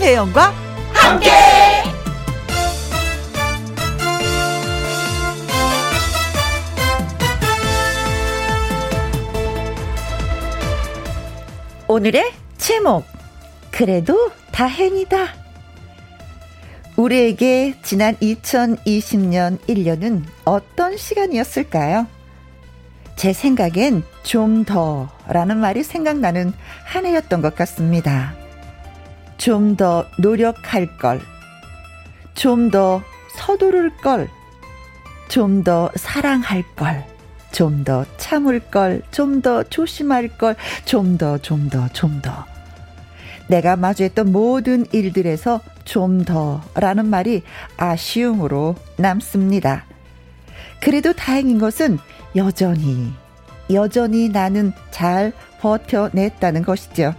김혜영과 함께. 오늘의 제목 그래도 다행이다. 우리에게 지난 2020년 1년은 어떤 시간이었을까요? 제 생각엔 좀 더라는 말이 생각나는 한 해였던 것 같습니다. 좀 더 노력할 걸. 좀 더 서두를 걸. 좀 더 사랑할 걸. 좀 더 참을 걸. 좀 더 조심할 걸. 좀 더, 좀 더, 좀 더. 내가 마주했던 모든 일들에서 좀 더라는 말이 아쉬움으로 남습니다. 그래도 다행인 것은 여전히, 여전히 나는 잘 버텨냈다는 것이죠.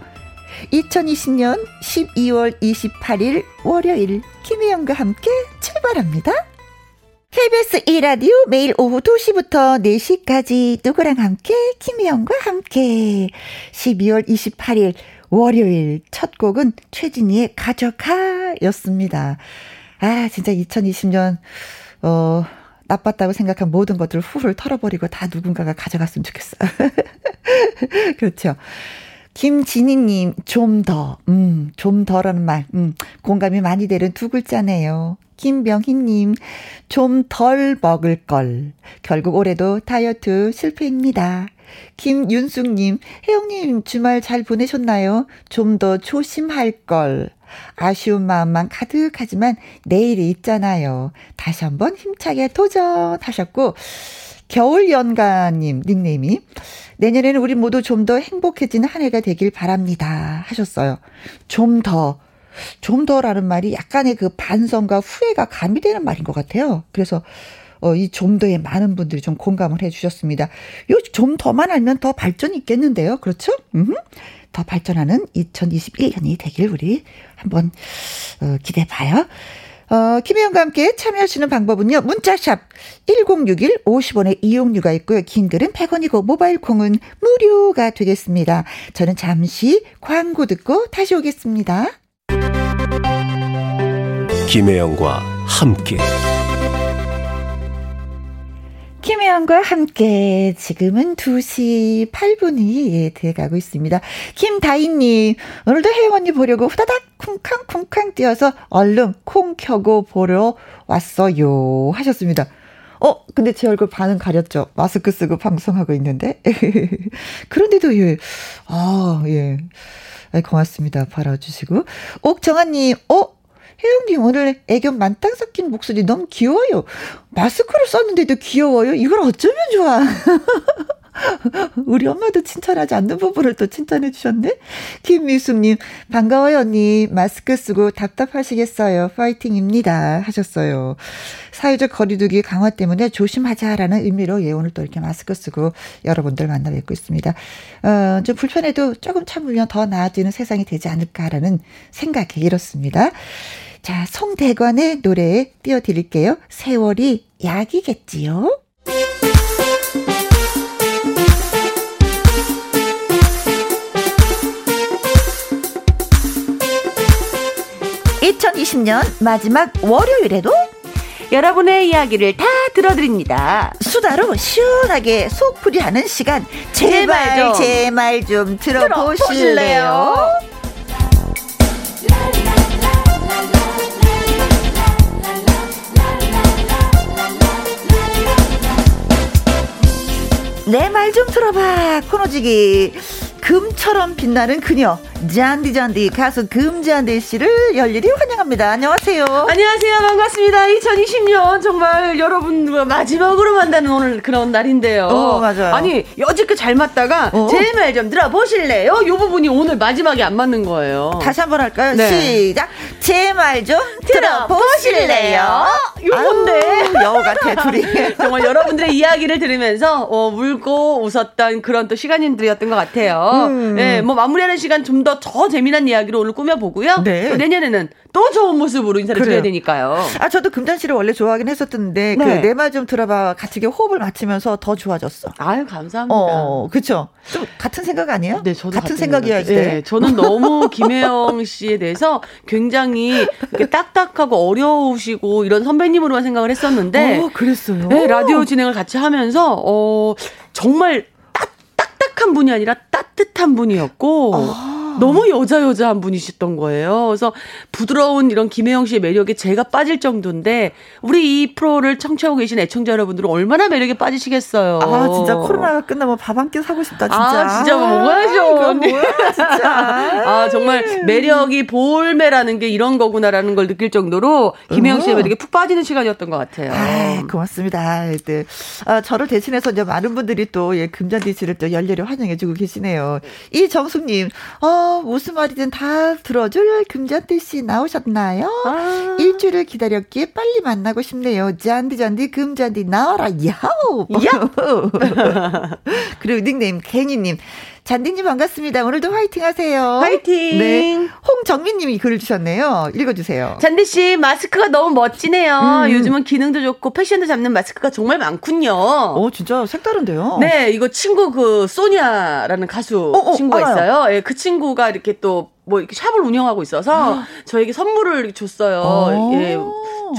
2020년 12월 28일 월요일 김혜영과 함께 출발합니다. KBS 1라디오 매일 오후 2시부터 4시까지 누구랑 함께 김혜영과 함께 12월 28일 월요일 첫 곡은 최진희의 가져가 였습니다. 아, 진짜 2020년, 어, 나빴다고 생각한 모든 것들을 후를 털어버리고 다 누군가가 가져갔으면 좋겠어요. 그렇죠. 김진희님, 좀 더, 음, 좀 더라는 말, 음, 공감이 많이 되는 두 글자네요. 김병희님, 좀 덜 먹을 걸. 결국 올해도 다이어트 실패입니다. 김윤숙님, 혜영님 주말 잘 보내셨나요? 좀 더 조심할 걸. 아쉬운 마음만 가득하지만 내일이 있잖아요. 다시 한번 힘차게 도전하셨고, 겨울연가님 닉네임이 내년에는 우리 모두 좀 더 행복해지는 한 해가 되길 바랍니다. 하셨어요. 좀 더, 좀 더라는 말이 약간의 그 반성과 후회가 가미되는 말인 것 같아요. 그래서 어, 이 좀 더에 많은 분들이 좀 공감을 해 주셨습니다. 요 좀 더만 알면 더 발전이 있겠는데요. 그렇죠? 음. 더 발전하는 2021년이 되길 우리 한번 어, 기대해 봐요. 어, 김혜영과 함께 참여하시는 방법은요. 문자샵 1061 50원의 이용료가 있고요. 긴 글은 100원이고 모바일 콩은 무료가 되겠습니다. 저는 잠시 광고 듣고 다시 오겠습니다. 김혜영과 함께 김혜영과 함께 지금은 2시 8분이 돼가고 있습니다. 김다희님, 오늘도 혜영 언니 보려고 후다닥 쿵쾅쿵쾅 뛰어서 얼른 콩 켜고 보러 왔어요. 하셨습니다. 어, 근데 제 얼굴 반은 가렸죠. 마스크 쓰고 방송하고 있는데. 그런데도, 예. 아, 예. 고맙습니다. 바라주시고. 옥정아님, 어? 혜영님 오늘 애교 만땅 섞인 목소리 너무 귀여워요. 마스크를 썼는데도 귀여워요. 이걸 어쩌면 좋아. 우리 엄마도 칭찬하지 않는 부분을 또 칭찬해 주셨네. 김미숙님, 반가워요, 언니. 마스크 쓰고 답답하시겠어요. 파이팅입니다. 하셨어요. 사회적 거리두기 강화 때문에 조심하자라는 의미로 예, 오늘 또 이렇게 마스크 쓰고 여러분들 만나 뵙고 있습니다. 어, 좀 불편해도 조금 참으면 더 나아지는 세상이 되지 않을까라는 생각이 이렇습니다. 자, 송대관의 노래 띄워드릴게요. 세월이 약이겠지요? 2020년 마지막 월요일에도 여러분의 이야기를 다 들어드립니다. 수다로 시원하게 속풀이하는 시간 제발 제말좀 들어보실래요? 내 말 좀 들어봐. 코너지기. 금처럼 빛나는 그녀 잔디잔디 가수 금잔디 씨를 열렬히 환영합니다. 안녕하세요. 안녕하세요. 반갑습니다. 2020년 정말 여러분과 마지막으로 만나는 오늘 그런 날인데요. 어, 맞아요. 아니 여지껏 잘 맞다가 어? 제말 좀 들어보실래요? 이 부분이 오늘 마지막에 안 맞는 거예요. 다시 한번 할까요? 네. 시작. 제 말 좀 들어보실래요? 요건데. 여우 같아, 둘이. 정말 여러분들의 이야기를 들으면서 어, 울고 웃었던 그런 또 시간들이었던 것 같아요. 음. 네, 뭐 마무리하는 시간 좀더 더 재미난 이야기로 오늘 꾸며보고요. 네. 또 내년에는 또 좋은 모습으로 인사를 그래요. 드려야 되니까요. 아, 저도 금잔 씨를 원래 좋아하긴 했었는데, 네. 그, 내말 좀 들어봐. 같이 호흡을 맞추면서 더 좋아졌어. 아유, 감사합니다. 어, 그쵸. 좀 같은 생각 아니에요? 네, 저도 같은 생각이에요. 돼. 네, 저는 너무 김혜영 씨에 대해서 굉장히 딱딱하고 어려우시고 이런 선배님으로만 생각을 했었는데, 어, 그랬어요. 네, 라디오 진행을 같이 하면서 어 정말 딱, 딱딱한 분이 아니라 따뜻한 분이었고 아. 너무 여자 여자한 분이셨던 거예요. 그래서 부드러운 이런 김혜영 씨의 매력에 제가 빠질 정도인데 우리 이 프로를 청취하고 계신 애청자 여러분들은 얼마나 매력에 빠지시겠어요. 아, 진짜 코로나가 끝나면 밥 한 끼 사고 싶다, 진짜. 아, 진짜 뭐 먹어야죠. 뭐야, 진짜. 아, 정말 매력이 보울매라는 게 이런 거구나라는 걸 느낄 정도로 김혜영 씨의 어. 매력에 푹 빠지는 시간이었던 것 같아요. 아, 고맙습니다. 네. 아, 저를 대신해서 이제 많은 분들이 또, 예, 금잔디 씨를 또 열렬히 환영해주고 계시네요. 이 정숙님, 어, 무슨 말이든 다 들어줄 금잔디 씨 나오셨나요? 아. 일주일을 기다렸기에 빨리 만나고 싶네요. 잔디, 잔디, 금잔디 나와라, 야호! 그리고 닉네임, 갱이님. 잔디님 반갑습니다. 오늘도 화이팅 하세요. 화이팅! 네. 홍정민님이 글을 주셨네요. 읽어주세요. 잔디 씨 마스크가 너무 멋지네요. 음. 요즘은 기능도 좋고 패션도 잡는 마스크가 정말 많군요. 어, 진짜 색다른데요? 네, 이거 친구 그 소니아라는 가수 어, 친구가 알아요. 있어요. 예, 그 친구가 이렇게 또뭐 이렇게 샵을 운영하고 있어서 저에게 선물을 줬어요. 어. 예,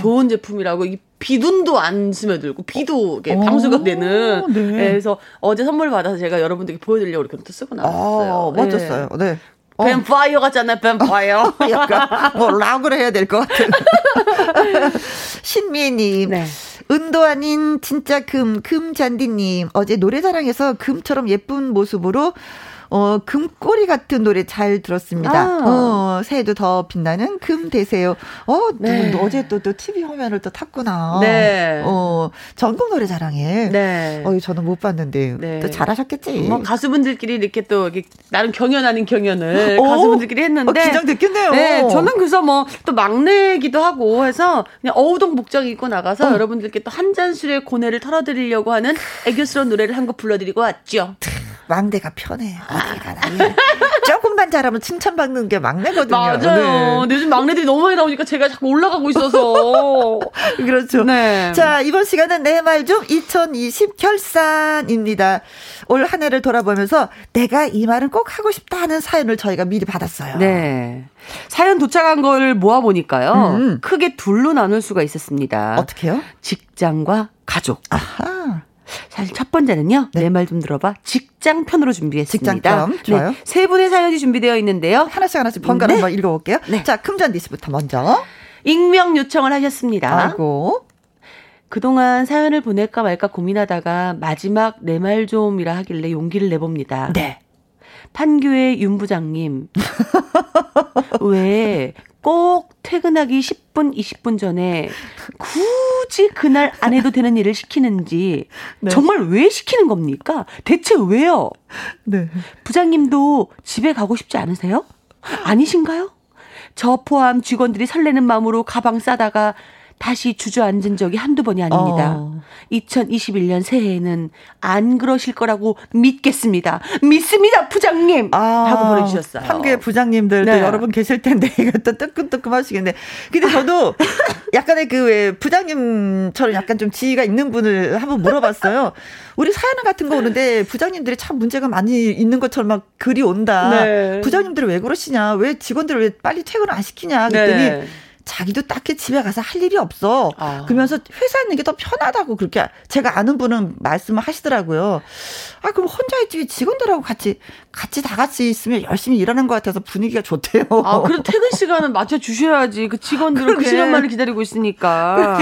좋은 제품이라고 이 비둔도 안 스며들고 비도 이렇게 어. 방수가 되는. 네. 예, 그래서 어제 선물 받아서 제가 여러분들께 보여드리려고 이렇게 또 쓰고 나왔어요. 아, 멋졌어요. 네. 어, 뱀파이어 같잖아요, 뱀파이어. 약간 뭐 락을 해야 될 것 같은. 신미애님. 네. 은도 아닌 진짜 금, 금잔디님. 어제 노래자랑에서 금처럼 예쁜 모습으로 어, 금꼬리 같은 노래 잘 들었습니다. 아. 어, 새해도 더 빛나는 금 되세요. 어, 네. 네. 어제 또, 또 TV 화면을 또 탔구나. 네. 어, 전국 노래 자랑에. 네. 어, 저는 못 봤는데. 네. 또 잘하셨겠지. 뭐 가수분들끼리 이렇게 또 이렇게 나름 경연 아닌 경연을 오, 가수분들끼리 했는데 어, 기장 됐겠네요. 네, 저는 그래서 뭐 또 막내기도 하고 해서 그냥 어우동 복장 입고 나가서 어. 여러분들께 또 한 잔술의 고뇌를 털어드리려고 하는 애교스러운 노래를 한 곡 불러드리고 왔죠. 막내가 편해. 가나. 조금만 잘하면 칭찬받는 게 막내거든요. 맞아요. 네. 요즘 막내들이 너무 많이 나오니까 제가 자꾸 올라가고 있어서. 그렇죠. 네. 자, 이번 시간은 내 말 좀 2020 결산입니다. 올 한 해를 돌아보면서 내가 이 말은 꼭 하고 싶다 하는 사연을 저희가 미리 받았어요. 네. 사연 도착한 걸 모아보니까요. 음. 크게 둘로 나눌 수가 있었습니다. 어떻게요? 직장과 가족. 아하. 사실 첫 번째는요. 네. 내말 좀 들어봐. 직장 편으로 준비했습니다. 직장 편, 좋아요. 네, 세 분의 사연이 준비되어 있는데요. 하나씩 하나씩 번갈아 네. 한번 읽어볼게요. 네. 자, 금잔디 씨부터 먼저. 익명 요청을 하셨습니다. 아이고. 그동안 사연을 보낼까 말까 고민하다가 마지막 내 말 좀이라 하길래 용기를 내봅니다. 네. 판교의 윤 부장님. 왜 꼭 퇴근하기 10분, 20분 전에 굳이 그날 안 해도 되는 일을 시키는지 네. 정말 왜 시키는 겁니까? 대체 왜요? 네. 부장님도 집에 가고 싶지 않으세요? 아니신가요? 저 포함 직원들이 설레는 마음으로 가방 싸다가 다시 주저앉은 적이 한두 번이 아닙니다. 어. 2021년 새해에는 안 그러실 거라고 믿겠습니다. 믿습니다, 부장님! 하고 보내주셨어요. 한국의 부장님들 네. 또 여러분 계실 텐데 이거 또 뜨끔뜨끔 하시겠네. 근데 저도 약간의 그 왜 부장님처럼 약간 좀 지위가 있는 분을 한번 물어봤어요. 우리 사연 같은 거 오는데 부장님들이 참 문제가 많이 있는 것처럼 막 글이 온다. 네. 부장님들은 왜 그러시냐? 왜 직원들을 왜 빨리 퇴근을 안 시키냐? 그랬더니 네. 자기도 딱히 집에 가서 할 일이 없어. 아. 그러면서 회사에 있는 게 더 편하다고 그렇게 제가 아는 분은 말씀을 하시더라고요. 아, 그럼 혼자 있지 직원들하고 같이, 같이 다 같이 있으면 열심히 일하는 것 같아서 분위기가 좋대요. 아, 그래도 퇴근 시간은 맞춰 주셔야지. 그 직원들은 그. 시간만을 기다리고 있으니까.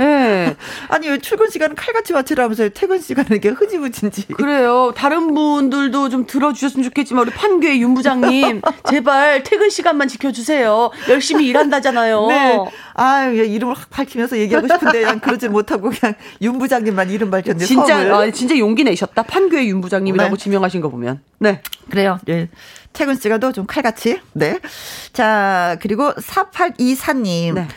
예. 아니, 왜 출근 시간은 칼같이 맞추라면서 퇴근 시간은 이렇게 흐지부진지. 그래요. 다른 분들도 좀 들어주셨으면 좋겠지만 우리 판교의 윤 부장님 제발 퇴근 시간만 지켜주세요. 열심히 일한다잖아요. 네. 아, 예, 이름을 확 밝히면서 얘기하고 싶은데 그냥 그러지 못하고 그냥 윤 부장님만 이름 밝혔는데 진짜. 아, 진짜 용기 내셨다. 판교의 윤 부장님이라고 네. 지명하신 거 보면. 네. 그래요. 예. 최근 시간도 좀 칼같이. 네. 자, 그리고 4824님. 네.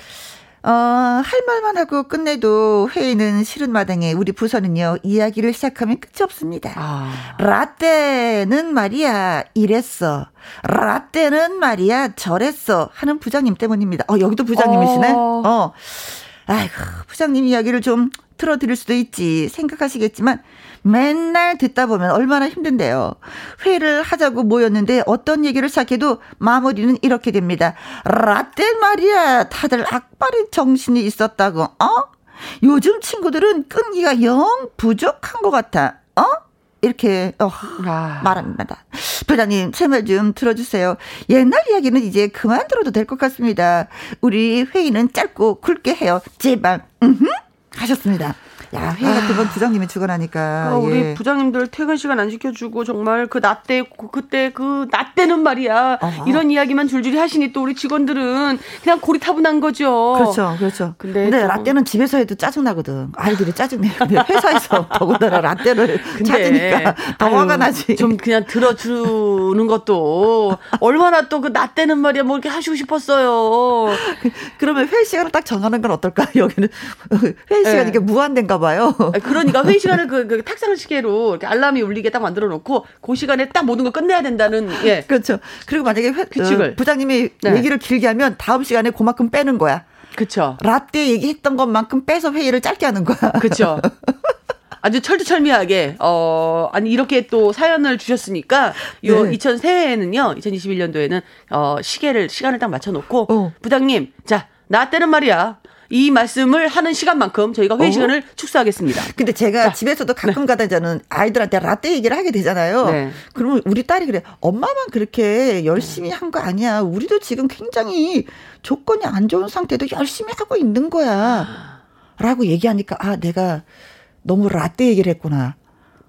어, 할 말만 하고 끝내도 회의는 싫은 마당에 우리 부서는요, 이야기를 시작하면 끝이 없습니다. 아. 라떼는 말이야, 이랬어. 라떼는 말이야, 저랬어. 하는 부장님 때문입니다. 어, 여기도 부장님이시네? 어. 어. 아이고, 부장님 이야기를 좀 틀어드릴 수도 있지 생각하시겠지만 맨날 듣다 보면 얼마나 힘든데요. 회의를 하자고 모였는데 어떤 얘기를 시작해도 마무리는 이렇게 됩니다. 라떼 말이야. 다들 악바리 정신이 있었다고. 어? 요즘 친구들은 끈기가 영 부족한 것 같아. 어? 이렇게 어, 아. 말합니다. 부장님 제말좀 들어주세요. 옛날 이야기는 이제 그만 들어도 될 것 같습니다. 우리 회의는 짧고 굵게 해요. 제발. 음흠. 하셨습니다. 야, 회의 같은 건 아. 부장님이 주관하니까. 어, 우리 예. 부장님들 퇴근 시간 안 지켜주고 정말 그 낮때 그때 그 낮때는 말이야. 어허. 이런 이야기만 줄줄이 하시니 또 우리 직원들은 그냥 고리타분한 거죠. 그렇죠, 그렇죠. 근데, 근데 라떼는 집에서 해도 짜증 나거든. 아이들이 짜증내. 회사에서 더군다나 라떼를 찾으니까 더 화가 나지. 좀 그냥 들어주는 것도 얼마나 또그 낮때는 말이야 뭐 이렇게 하시고 싶었어요. 그러면 회의 시간을 딱 정하는 건 어떨까? 여기는 회의 시간 네. 이게 무한된가 봐요. 그러니까 회의 시간을 그, 그 탁상 시계로 알람이 울리게 딱 만들어 놓고 그 시간에 딱 모든 걸 끝내야 된다는 예. 그렇죠. 그리고 만약에 회, 규칙을 어, 부장님이 네. 얘기를 길게 하면 다음 시간에 그만큼 빼는 거야. 그렇죠. 라떼 얘기했던 것만큼 빼서 회의를 짧게 하는 거야. 그렇죠. 아주 철두철미하게 어 아니 이렇게 또 사연을 주셨으니까 요 네. 2000 새해에는요 2021년도에는 어 시계를 시간을 딱 맞춰 놓고 어. 부장님 자 나 때는 말이야 이 말씀을 하는 시간만큼 저희가 회의 어? 시간을 축소하겠습니다. 근데 제가 자, 집에서도 가끔 네. 가다 저는 아이들한테 라떼 얘기를 하게 되잖아요. 네. 그러면 우리 딸이 그래. 엄마만 그렇게 열심히 한 거 아니야. 우리도 지금 굉장히 조건이 안 좋은 상태도 열심히 하고 있는 거야. 라고 얘기하니까 아, 내가 너무 라떼 얘기를 했구나.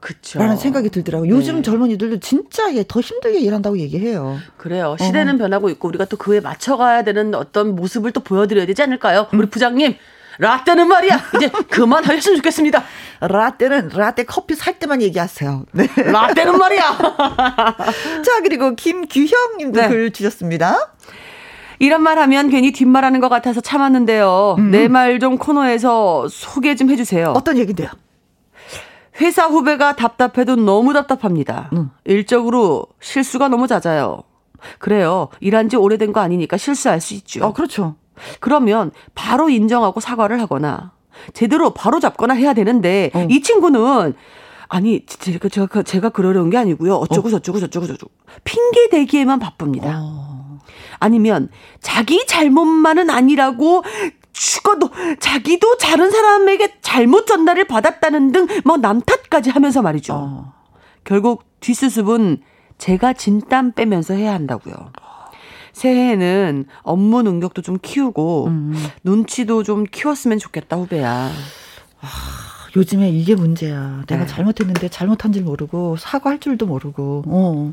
그쵸. 라는 생각이 들더라고요. 요즘 네. 젊은이들도 진짜 더 힘들게 일한다고 얘기해요. 그래요. 시대는 어. 변하고 있고 우리가 또 그에 맞춰가야 되는 어떤 모습을 또 보여드려야 되지 않을까요? 음. 우리 부장님. 라떼는 말이야. 이제 그만하셨으면 좋겠습니다. 라떼는 라떼 커피 살 때만 얘기하세요. 네. 라떼는 말이야. 자 그리고 김규형님도 네. 글 주셨습니다. 이런 말 하면 괜히 뒷말하는 것 같아서 참았는데요. 음. 내말 좀 코너에서 소개 좀 해주세요. 어떤 얘긴데요? 회사 후배가 답답해도 너무 답답합니다. 음. 일적으로 실수가 너무 잦아요. 그래요. 일한 지 오래된 거 아니니까 실수할 수 있죠. 어, 그렇죠. 그러면 바로 인정하고 사과를 하거나 제대로 바로 잡거나 해야 되는데 어. 이 친구는 아니 제가 제가 제가 그러려는 게 아니고요. 어쩌고 어. 저쩌고 저쩌고 저쩌고 핑계 대기에만 바쁩니다. 어. 아니면 자기 잘못만은 아니라고 죽어도 자기도 다른 사람에게 잘못 전달을 받았다는 등 뭐 남 탓까지 하면서 말이죠. 어. 결국 뒷수습은 제가 진땀 빼면서 해야 한다고요. 새해에는 업무 능력도 좀 키우고 음. 눈치도 좀 키웠으면 좋겠다 후배야. 아, 요즘에 이게 문제야. 내가 네. 잘못했는데 잘못한 줄 모르고 사과할 줄도 모르고. 어.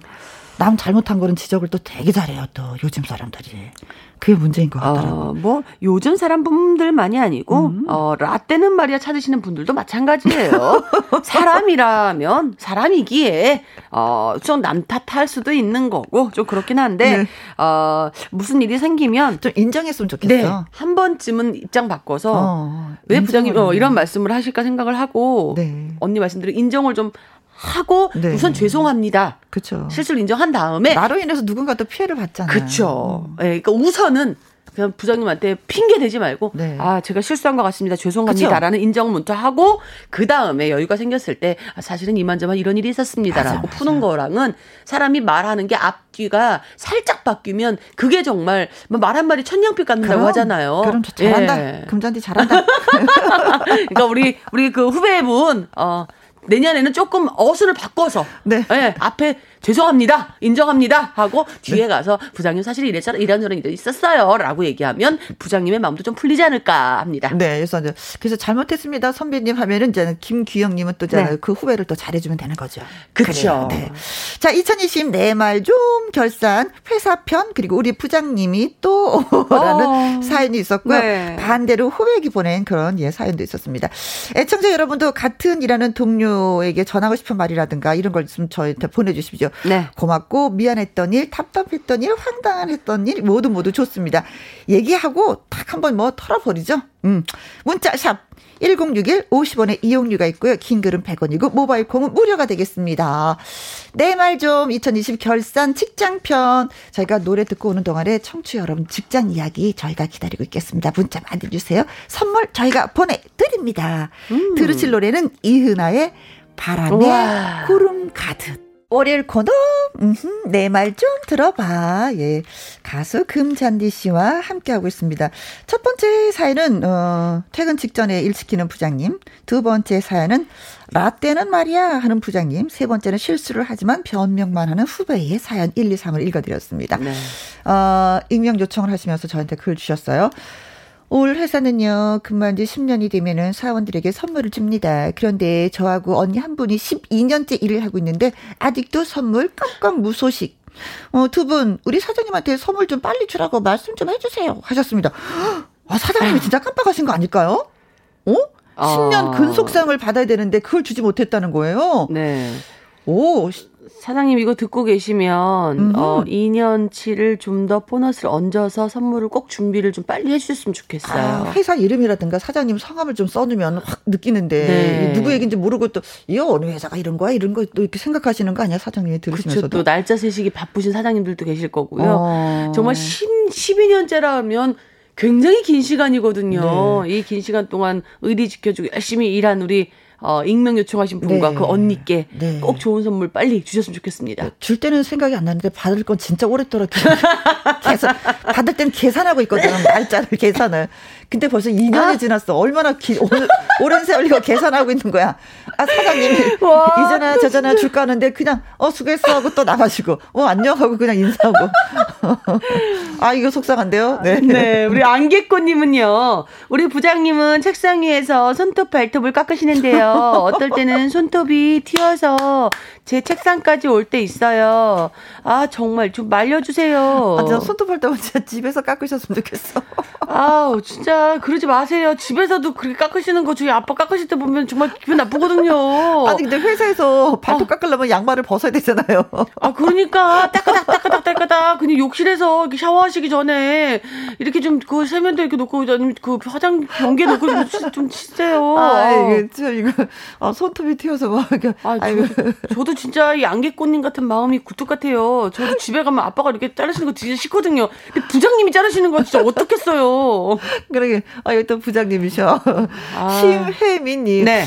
남 잘못한 거는 지적을 또 되게 잘해요. 또 요즘 사람들이. 그게 문제인 것 같더라고요. 어, 뭐 요즘 사람분들만이 아니고 음. 어, 라떼는 말이야 찾으시는 분들도 마찬가지예요. 사람이라면 사람이기에 어, 좀 남 탓할 수도 있는 거고 좀 그렇긴 한데 네. 어, 무슨 일이 생기면 좀 인정했으면 좋겠어. 네, 한 번쯤은 입장 바꿔서 어, 왜 부장님 어, 이런 말씀을 하실까 생각을 하고 네. 언니 말씀대로 인정을 좀 하고 네. 우선 죄송합니다. 그렇죠. 실수를 인정한 다음에 나로 인해서 누군가 또 피해를 받잖아요. 그렇죠. 음. 네, 그러니까 우선은 그냥 부장님한테 핑계 대지 말고 네. 아 제가 실수한 것 같습니다 죄송합니다라는 인정 문자 하고 그 다음에 여유가 생겼을 때 아, 사실은 이만저만 이런 일이 있었습니다라고 맞아, 푸는 맞아. 거랑은 사람이 말하는 게 앞뒤가 살짝 바뀌면 그게 정말 뭐말 한마디 천냥빛 갖는다고 그럼, 하잖아요. 그럼 잘한다. 예. 금잔디 잘한다. 그러니까 우리 우리 그 후배분 어 내년에는 조금 어수를 바꿔서 네. 네 앞에 죄송합니다. 인정합니다. 하고 뒤에 네. 가서 부장님 사실 이래저래 이런저런 일이 있었어요 라고 얘기하면 부장님의 마음도 좀 풀리지 않을까 합니다. 네. 그래서 이제 그래서 잘못했습니다. 선배님 하면은 이제 김규영 님은 또그 네. 그 후배를 또 잘해 주면 되는 거죠. 그렇죠. 네. 자, 2020 내 말 좀 결산 회사 편 그리고 우리 부장님이 또 라는 어. 사연이 있었고요. 네. 반대로 후배에게 보낸 그런 예 사연도 있었습니다. 애청자 여러분도 같은 일하는 동료에게 전하고 싶은 말이라든가 이런 걸 있으면 저희한테 보내주십시오. 네. 고맙고 미안했던 일, 답답했던 일, 황당했던 일 모두 모두 좋습니다. 얘기하고 딱 한번 뭐 털어버리죠. 음. 문자 샵 1061 50원의 이용료가 있고요. 긴 글은 100원이고 모바일 콩은 무료가 되겠습니다. 내 말 좀 2020 결산 직장편 저희가 노래 듣고 오는 동안에 청취 여러분 직장 이야기 저희가 기다리고 있겠습니다. 문자 많이 주세요. 선물 저희가 보내드립니다. 음. 들으실 노래는 이은아의 바람에 구름 가득 월요일 코너 내 말 좀 들어봐. 예. 가수 금잔디 씨와 함께하고 있습니다. 첫 번째 사연은 어, 퇴근 직전에 일 시키는 부장님. 두 번째 사연은 라떼는 말이야 하는 부장님. 세 번째는 실수를 하지만 변명만 하는 후배의 사연 1, 2, 3을 읽어드렸습니다. 네. 어, 익명 요청을 하시면서 저한테 글 주셨어요. 올 회사는요, 근무한 지 10년이 되면은 사원들에게 선물을 줍니다. 그런데 저하고 언니 한 분이 12년째 일을 하고 있는데, 아직도 선물 깜깜 무소식. 어, 두 분, 우리 사장님한테 선물 좀 빨리 주라고 말씀 좀 해주세요. 하셨습니다. 아, 사장님이 진짜 깜빡하신 거 아닐까요? 어? 10년 아. 근속상을 받아야 되는데 그걸 주지 못했다는 거예요. 네. 오, 사장님 이거 듣고 계시면 음흠. 어 2년치를 좀 더 보너스를 얹어서 선물을 꼭 준비를 좀 빨리 해주셨으면 좋겠어요. 아, 회사 이름이라든가 사장님 성함을 좀 써두면 확 느끼는데 네. 누구 얘기인지 모르고 또 이거 어느 회사가 이런 거야 이런 거 또 이렇게 생각하시는 거 아니야 사장님이 들으시면서도 그쵸, 또 날짜 세시기 바쁘신 사장님들도 계실 거고요. 어. 정말 10, 12년째라면 굉장히 긴 시간이거든요. 네. 이긴 시간 동안 의리 지켜주고 열심히 일한 우리 어, 익명 요청하신 분과 네. 그 언니께 네. 꼭 좋은 선물 빨리 주셨으면 좋겠습니다. 네, 줄 때는 생각이 안 나는데 받을 건 진짜 오랫도록 계산, 받을 때는 계산하고 있거든요. 날짜를 계산을. 근데 벌써 2년이 아? 지났어. 얼마나 기, 오, 오랜 세월 이거 계산하고 있는 거야. 아, 사장님이 이전에 저전에 줄까 하는데 그냥 어, 수고했어 하고 또 나가시고 어, 안녕 하고 그냥 인사하고. 아, 이거 속상한데요? 네. 네. 우리 안개꽃님은요. 우리 부장님은 책상 위에서 손톱 발톱을 깎으시는데요. 어떨 때는 손톱이 튀어서 제 책상까지 올 때 있어요. 아, 정말 좀 말려주세요. 아, 저 손톱 발톱은 진짜 집에서 깎으셨으면 좋겠어. 아우, 진짜 그러지 마세요. 집에서도 그렇게 깎으시는 거 저희 아빠 깎으실 때 보면 정말 기분 나쁘거든요. 아니 근데 회사에서 발톱 아. 깎으려면 양말을 벗어야 되잖아요. 아 그러니까 따까닥 따까닥 따까닥 그냥 욕실에서 이렇게 샤워하시기 전에 이렇게 좀 그 세면대 이렇게 놓고 그 화장 변기에 놓고 좀, 좀 치세요. 아 이게 저 이거 아, 손톱이 튀어서 막 이렇게. 아 저, 저도 진짜 이 안개꽃님 같은 마음이 굴뚝 같아요. 저도 집에 가면 아빠가 이렇게 자르시는 거 진짜 싫거든요. 근데 부장님이 자르시는 거 진짜 어떻겠어요. 그아 여기 또 부장님이셔. 아. 심혜민님. 네.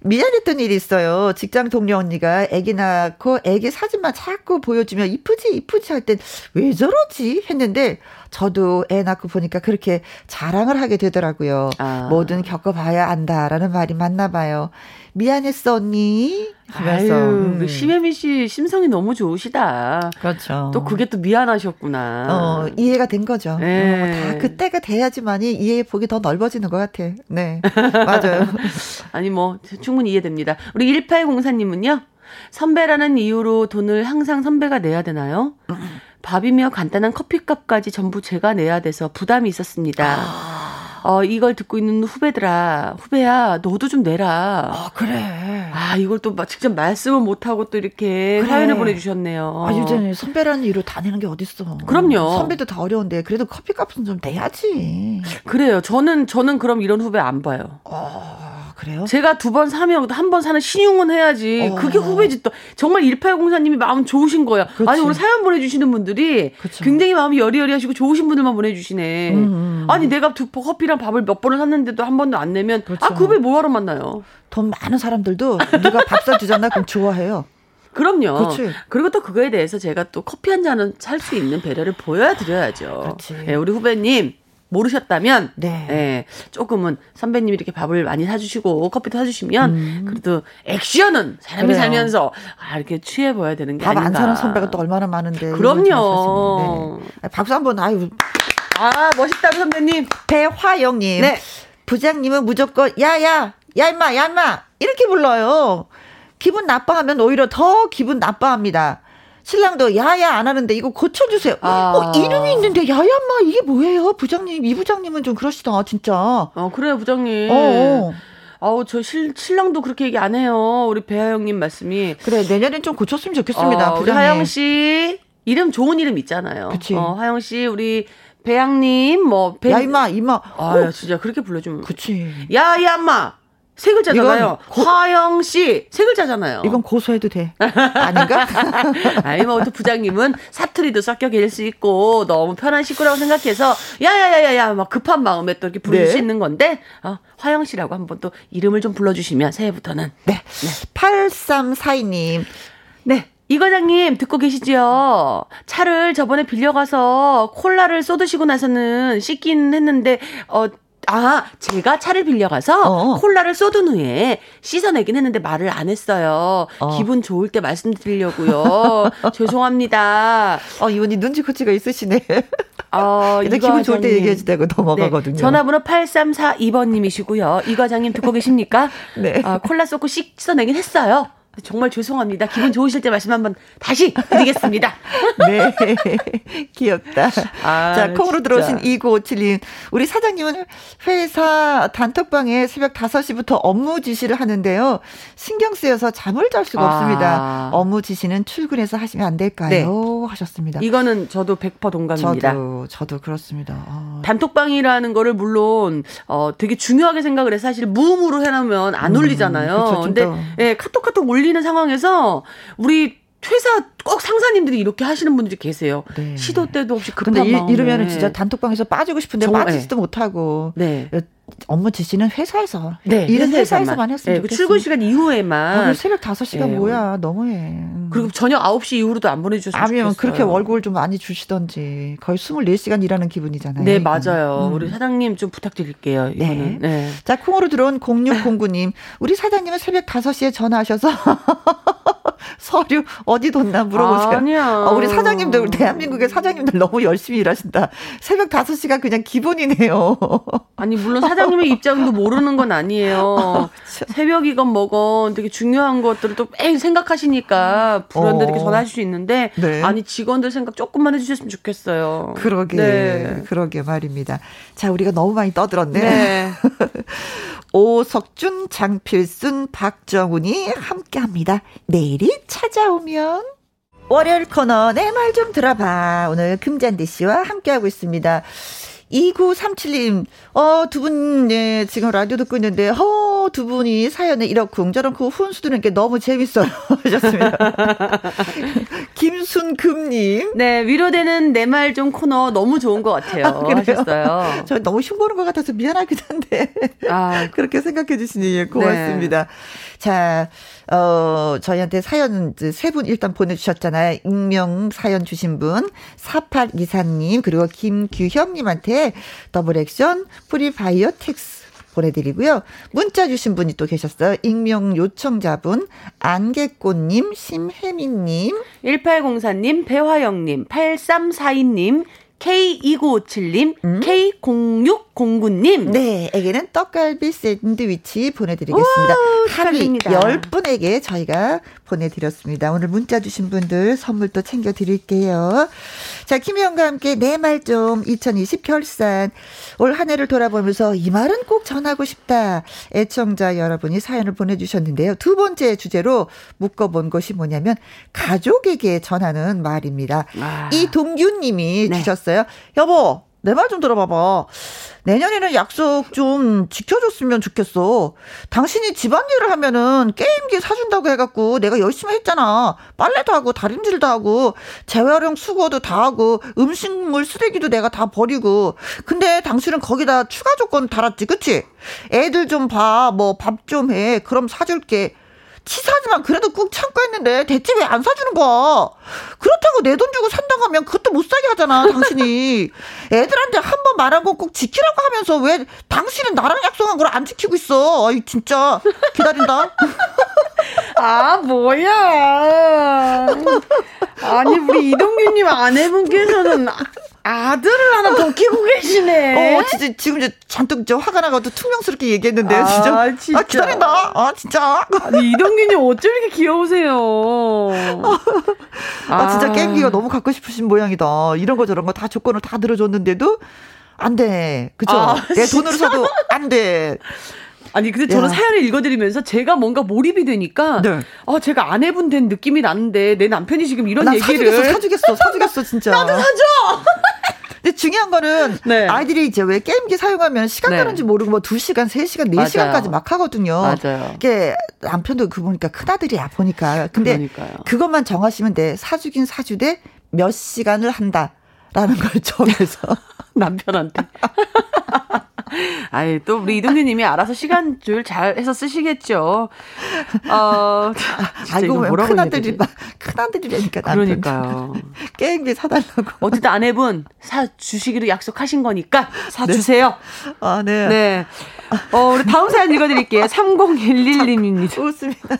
미안했던 일이 있어요. 직장 동료 언니가 아기 낳고 아기 사진만 자꾸 보여주면 이쁘지 이쁘지 할 땐 왜 저러지 했는데 저도 애 낳고 보니까 그렇게 자랑을 하게 되더라고요. 아. 뭐든 겪어봐야 안다라는 말이 맞나 봐요. 미안했어 언니. 하면서 아유, 음. 심혜미 씨 심성이 너무 좋으시다. 그렇죠. 또 그게 또 미안하셨구나. 어, 이해가 된 거죠. 네. 어, 다 그때가 돼야지만이 이해 폭이 더 넓어지는 것 같아. 네. 맞아요. 아니 뭐 충분히 이해됩니다. 우리 1804님은요. 선배라는 이유로 돈을 항상 선배가 내야 되나요? 밥이며 간단한 커피값까지 전부 제가 내야 돼서 부담이 있었습니다. 아. 어, 이걸 듣고 있는 후배들아, 후배야, 너도 좀 내라. 아, 그래. 아, 이걸 또 직접 말씀을 못하고 또 이렇게 그래. 사연을 보내주셨네요. 아, 유전이 선배라는 이유로 다 내는 게 어딨어. 그럼요. 선배도 다 어려운데, 그래도 커피 값은 좀 내야지. 그래요. 저는, 저는 그럼 이런 후배 안 봐요. 어. 그래요? 제가 두 번 사면 한 번 사는 신용은 해야지. 어. 그게 후배지 또. 정말 1804님이 마음 좋으신 거야. 그렇지. 아니, 오늘 사연 보내주시는 분들이 그쵸. 굉장히 마음이 여리여리하시고 좋으신 분들만 보내주시네. 음, 음, 음. 아니, 내가 두 커피 랑 밥을 몇 번을 샀는데도 한 번도 안 내면 그렇죠. 아, 그 후배 뭐하러 만나요? 돈 많은 사람들도 누가 밥 사주잖아. 그럼 좋아해요. 그럼요. 그치. 그리고 또 그거에 대해서 제가 또 커피 한 잔은 살 수 있는 배려를 보여드려야죠. 네, 우리 후배님 모르셨다면 네. 예, 조금은 선배님이 이렇게 밥을 많이 사주시고 커피도 사주시면 음. 그래도 액션은 사람이 그래요. 살면서 아, 이렇게 취해 보여야 되는 게 밥안 사는 선배가 또 얼마나 많은데 그럼요. 네. 박수 한번 아유 아 멋있다 선배님 배화영님 네. 부장님은 무조건 야 야 야 임마 야 임마 이렇게 불러요. 기분 나빠하면 오히려 더 기분 나빠합니다. 신랑도 야야 안 하는데 이거 고쳐주세요. 아. 어, 이름이 있는데 야야마 이게 뭐예요? 부장님, 이 부장님은 좀 그러시다, 진짜. 어, 그래요, 부장님. 어. 어. 아우 저 실, 신랑도 그렇게 얘기 안 해요. 우리 배하영님 말씀이. 그래 내년엔 좀 고쳤으면 좋겠습니다. 어, 우리 하영 씨 이름 좋은 이름 있잖아요. 그치. 어, 하영 씨 우리 배양님 뭐 배. 야 이마 이마. 아 진짜 그렇게 불러주면. 그치. 야야 엄마. 세 글자잖아요. 고... 화영 씨, 세 글자잖아요. 이건 고소해도 돼. 아닌가? 아니, 뭐, 또 부장님은 사투리도 섞여 계실 수 있고, 너무 편한 식구라고 생각해서, 야야야야야, 막 급한 마음에 또 이렇게 부를 네. 수 있는 건데, 어, 화영 씨라고 한번 또 이름을 좀 불러주시면, 새해부터는. 네. 네. 8342님. 네. 이 과장님 듣고 계시지요? 차를 저번에 빌려가서 콜라를 쏟으시고 나서는 씻긴 했는데 어 아, 제가 차를 빌려가서 어. 콜라를 쏟은 후에 씻어내긴 했는데 말을 안 했어요. 어. 기분 좋을 때 말씀드리려고요. 죄송합니다. 어, 이분이 눈치코치가 있으시네. 어, 이 기분 좋을 때 얘기해 주다고 넘어가거든요. 네, 전화번호 8342번님이시고요. 이 과장님 듣고 계십니까? 네. 아, 콜라 쏟고 씻어내긴 했어요. 정말 죄송합니다. 기분 좋으실 때 말씀 한번 다시 드리겠습니다. 네. 귀엽다. 아, 자, 콩으로 들어오신 2957님. 우리 사장님은 회사 단톡방에 새벽 5시부터 업무 지시를 하는데요. 신경 쓰여서 잠을 잘 수가 아. 없습니다. 업무 지시는 출근해서 하시면 안 될까요? 네. 하셨습니다. 이거는 저도 100% 동감입니다. 저도, 저도 그렇습니다. 아. 단톡방이라는 거를 물론, 어, 되게 중요하게 생각을 해서 사실 무음으로 해놓으면 안 음, 올리잖아요. 그쵸, 근데, 예, 카톡 카톡 올리 걸리는 상황에서 우리 회사 꼭 상사님들이 이렇게 하시는 분들이 계세요. 네. 시도 때도 없이 급한 근데 마음에. 이러면은 진짜 단톡방에서 빠지고 싶은데 정말, 빠지지도 네. 못하고. 네. 업무 지시는 회사에서. 네. 일은 회사에서만 했으면 네. 출근 시간 이후에만. 아, 새벽 5시간 네. 뭐야. 너무해. 음. 그리고 저녁 9시 이후로도 안 보내주셨으면 아니면 그렇게 월급을 좀 많이 주시던지. 거의 24시간 일하는 기분이잖아요. 네, 맞아요. 음. 우리 사장님 좀 부탁드릴게요. 이거는. 네. 네. 자, 콩으로 들어온 0609님. 우리 사장님은 새벽 5시에 전화하셔서 서류 어디 뒀나 물어보세요. 아니야. 어, 우리 사장님들, 대한민국의 사장님들 너무 열심히 일하신다. 새벽 5시가 그냥 기본이네요. 아니, 물론 사장 님의 입장도 모르는 건 아니에요. 새벽이건 뭐건 되게 중요한 것들을 또 매일 생각하시니까 불현듯 어. 전화하실 수 있는데, 네. 아니, 직원들 생각 조금만 해주셨으면 좋겠어요. 그러게. 네. 그러게 말입니다. 자, 우리가 너무 많이 떠들었네. 네. 오석준, 장필순, 박정훈이 함께 합니다. 내일이 찾아오면. 월요일 코너 내 말 좀 들어봐. 오늘 금잔디 씨와 함께하고 있습니다. 2937님, 어, 두 분, 예, 지금 라디오 듣고 있는데, 어, 두 분이 사연에 이렇쿵 저렇쿵 훈수 두는 게 너무 재밌어요. 하셨습니다. 김순금님. 네, 위로되는 내 말 좀 코너 너무 좋은 것 같아요. 아, 하셨어요. 저 너무 흉보는 것 같아서 미안하기도 한데. 아. 그렇게 생각해 주시니 고맙습니다. 네. 자, 어, 저희한테 사연 세 분 일단 보내주셨잖아요. 익명 사연 주신 분, 4824님, 그리고 김규현님한테 더블 액션 프리바이오틱스 보내드리고요. 문자 주신 분이 또 계셨어요. 익명 요청자분, 안개꽃님, 심혜민님, 1804님, 배화영님, 8342님, K2957님, 음? K0609님. 네, 에게는 떡갈비 샌드위치 보내드리겠습니다. 합의 10분에게 저희가 보내드렸습니다. 오늘 문자 주신 분들 선물 또 챙겨드릴게요. 자, 김희영과 함께 내 말 좀 2020 결산. 올 한 해를 돌아보면서 이 말은 꼭 전하고 싶다. 애청자 여러분이 사연을 보내주셨는데요. 두 번째 주제로 묶어본 것이 뭐냐면 가족에게 전하는 말입니다. 아. 이동규 님이 네. 주셨어요. 여보, 내 말 좀 들어봐봐. 내년에는 약속 좀 지켜줬으면 좋겠어. 당신이 집안일을 하면은 게임기 사준다고 해갖고 내가 열심히 했잖아. 빨래도 하고 다림질도 하고 재활용 수거도 다 하고 음식물 쓰레기도 내가 다 버리고. 근데 당신은 거기다 추가 조건 달았지, 그치? 애들 좀 봐. 뭐 밥 좀 해. 그럼 사줄게. 치사하지만 그래도 꾹 참고 했는데 대체 왜 안 사주는 거야? 그렇다고 내 돈 주고 산다고 하면 그것도 못 사게 하잖아, 당신이. 애들한테 한 번 말한 거 꼭 지키라고 하면서 왜 당신은 나랑 약속한 걸 안 지키고 있어? 아이, 진짜. 기다린다. 아, 뭐야. 아니, 우리 이동규님 아내분께서는 아들을 하나 더 키고 계시네. 어, 진짜 지금 이제 잔뜩 저 화가 나가지고 투명스럽게 얘기했는데요, 진짜. 아, 진짜. 아, 기다린다. 아, 진짜. 아니, 이동균님 어쩜 이렇게 귀여우세요. 아, 진짜 게임기가 너무 갖고 싶으신 모양이다. 이런 거 저런 거 다 조건을 다 들어줬는데도 안 돼. 그쵸? 아, 내? 돈으로 사도 안 돼. 아니 근데 저는 야. 사연을 읽어드리면서 제가 뭔가 몰입이 되니까 네. 아 제가 아내분 된 느낌이 나는데 내 남편이 지금 이런 나 얘기를 사주겠어, 사주겠어, 사주겠어, 진짜. 나도 사줘. 근데 중요한 거는 네. 아이들이 이제 왜 게임기 사용하면 시간 네. 가는지 모르고 뭐 2시간, 3시간, 맞아요. 4시간까지 막 하거든요. 맞아요. 이게 남편도 그 보니까 큰아들이야 보니까. 근데 그러니까요. 그것만 정하시면 돼. 사주긴 사주되 몇 시간을 한다라는 걸 정해서. 남편한테. 아이 또 우리 이동규 님이 알아서 시간 조율 잘 해서 쓰시겠죠. 어, 뭐라고 해야 큰아들이 큰아들이라니까. 그러니까요. 게임기 사달라고. 어쨌든 아내분 사 주시기로 약속하신 거니까 사 주세요. 아, 네. 네. 어, 우리 다음 사연 읽어드릴게요. 3011님입니다. 웃음이 나.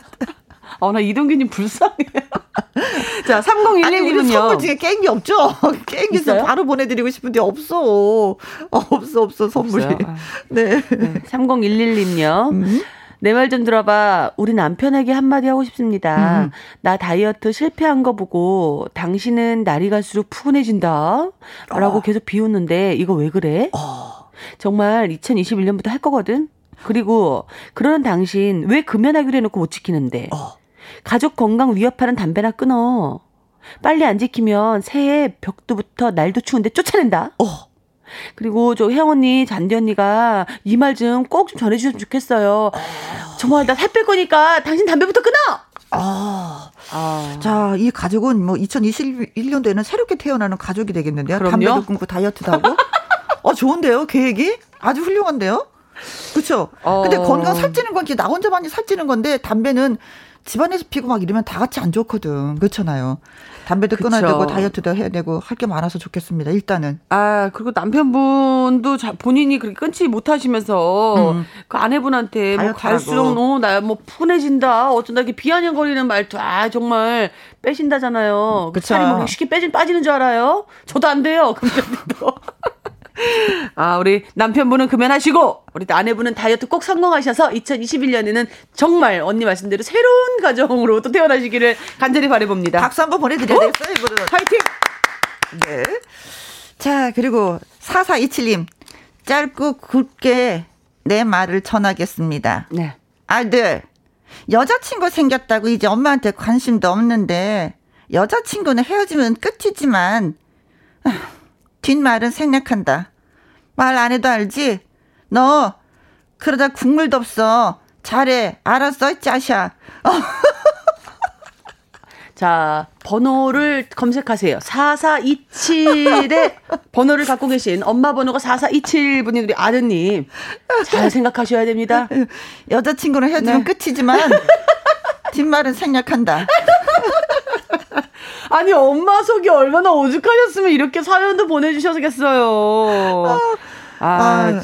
어, 나 이동규님 불쌍해요. 자, 아니, 우리 선물 3011님은요. 중에 게임기 없죠? 게임기 있어요? 바로 보내드리고 싶은데 없어. 어, 없어, 없어, 선물이. 아. 네. 네, 3011님요. 음. 내말 좀 들어봐. 우리 남편에게 한마디 하고 싶습니다. 음. 나 다이어트 실패한 거 보고 당신은 날이 갈수록 푸근해진다. 라고 계속 비웃는데 이거 왜 그래? 어. 정말 2021년부터 할 거거든? 그리고 그러는 당신 왜 금연하기로 해놓고 못 지키는데? 어. 가족 건강 위협하는 담배나 끊어. 빨리 안 지키면 새해 벽두부터 날도 추운데 쫓아낸다. 어. 그리고 저 혜영 언니, 잔디 언니가 이 말 좀 꼭 좀 전해주셨으면 좋겠어요. 정말 나 살 뺄 거니까 당신 담배부터 끊어! 아. 아, 자, 이 가족은 뭐 2021년도에는 새롭게 태어나는 가족이 되겠는데요. 그럼요. 담배도 끊고 다이어트도 하고. 어, 좋은데요, 계획이? 아주 훌륭한데요? 그쵸? 어. 근데 건강 살찌는 건 나 혼자만이 살찌는 건데, 담배는 집안에서 피고 막 이러면 다 같이 안 좋거든. 그렇잖아요. 담배도 끊어야. 되고, 다이어트도 해야 되고, 할 게 많아서 좋겠습니다, 일단은. 아, 그리고 남편분도 자, 본인이 그렇게 끊지 못하시면서 음. 그 아내분한테 뭐 갈수록 하고. 너나뭐 푸근해진다. 어쩐다 이렇게 비아냥거리는 말도 아, 정말 빼신다잖아요. 그 그쵸. 살이 뭐 쉽게 빼진 빠지는 줄 알아요? 저도 안 돼요. 금전도. 아, 우리 남편분은 금연하시고, 우리 아내분은 다이어트 꼭 성공하셔서 2021년에는 정말 언니 말씀대로 새로운 가정으로 또 태어나시기를 간절히 바라봅니다. 박수 한번 보내드려야 되겠어요, 이분은. 파이팅! 네. 자, 그리고 4427님. 짧고 굵게 내 말을 전하겠습니다. 네. 아들, 여자친구 생겼다고 이제 엄마한테 관심도 없는데, 여자친구는 헤어지면 끝이지만, 아, 뒷말은 생략한다. 말 안 해도 알지? 너, 그러다 국물도 없어. 잘해. 알았어, 이 짜샤. 자, 번호를 검색하세요. 4427의 번호를 갖고 계신 엄마 번호가 4427 분인 우리 아드님. 잘 생각하셔야 됩니다. 여자친구는 헤어지면 네. 끝이지만, 뒷말은 생략한다. 아니, 엄마 속이 얼마나 오죽하셨으면 이렇게 사연도 보내주셨겠어요. 아, 아유.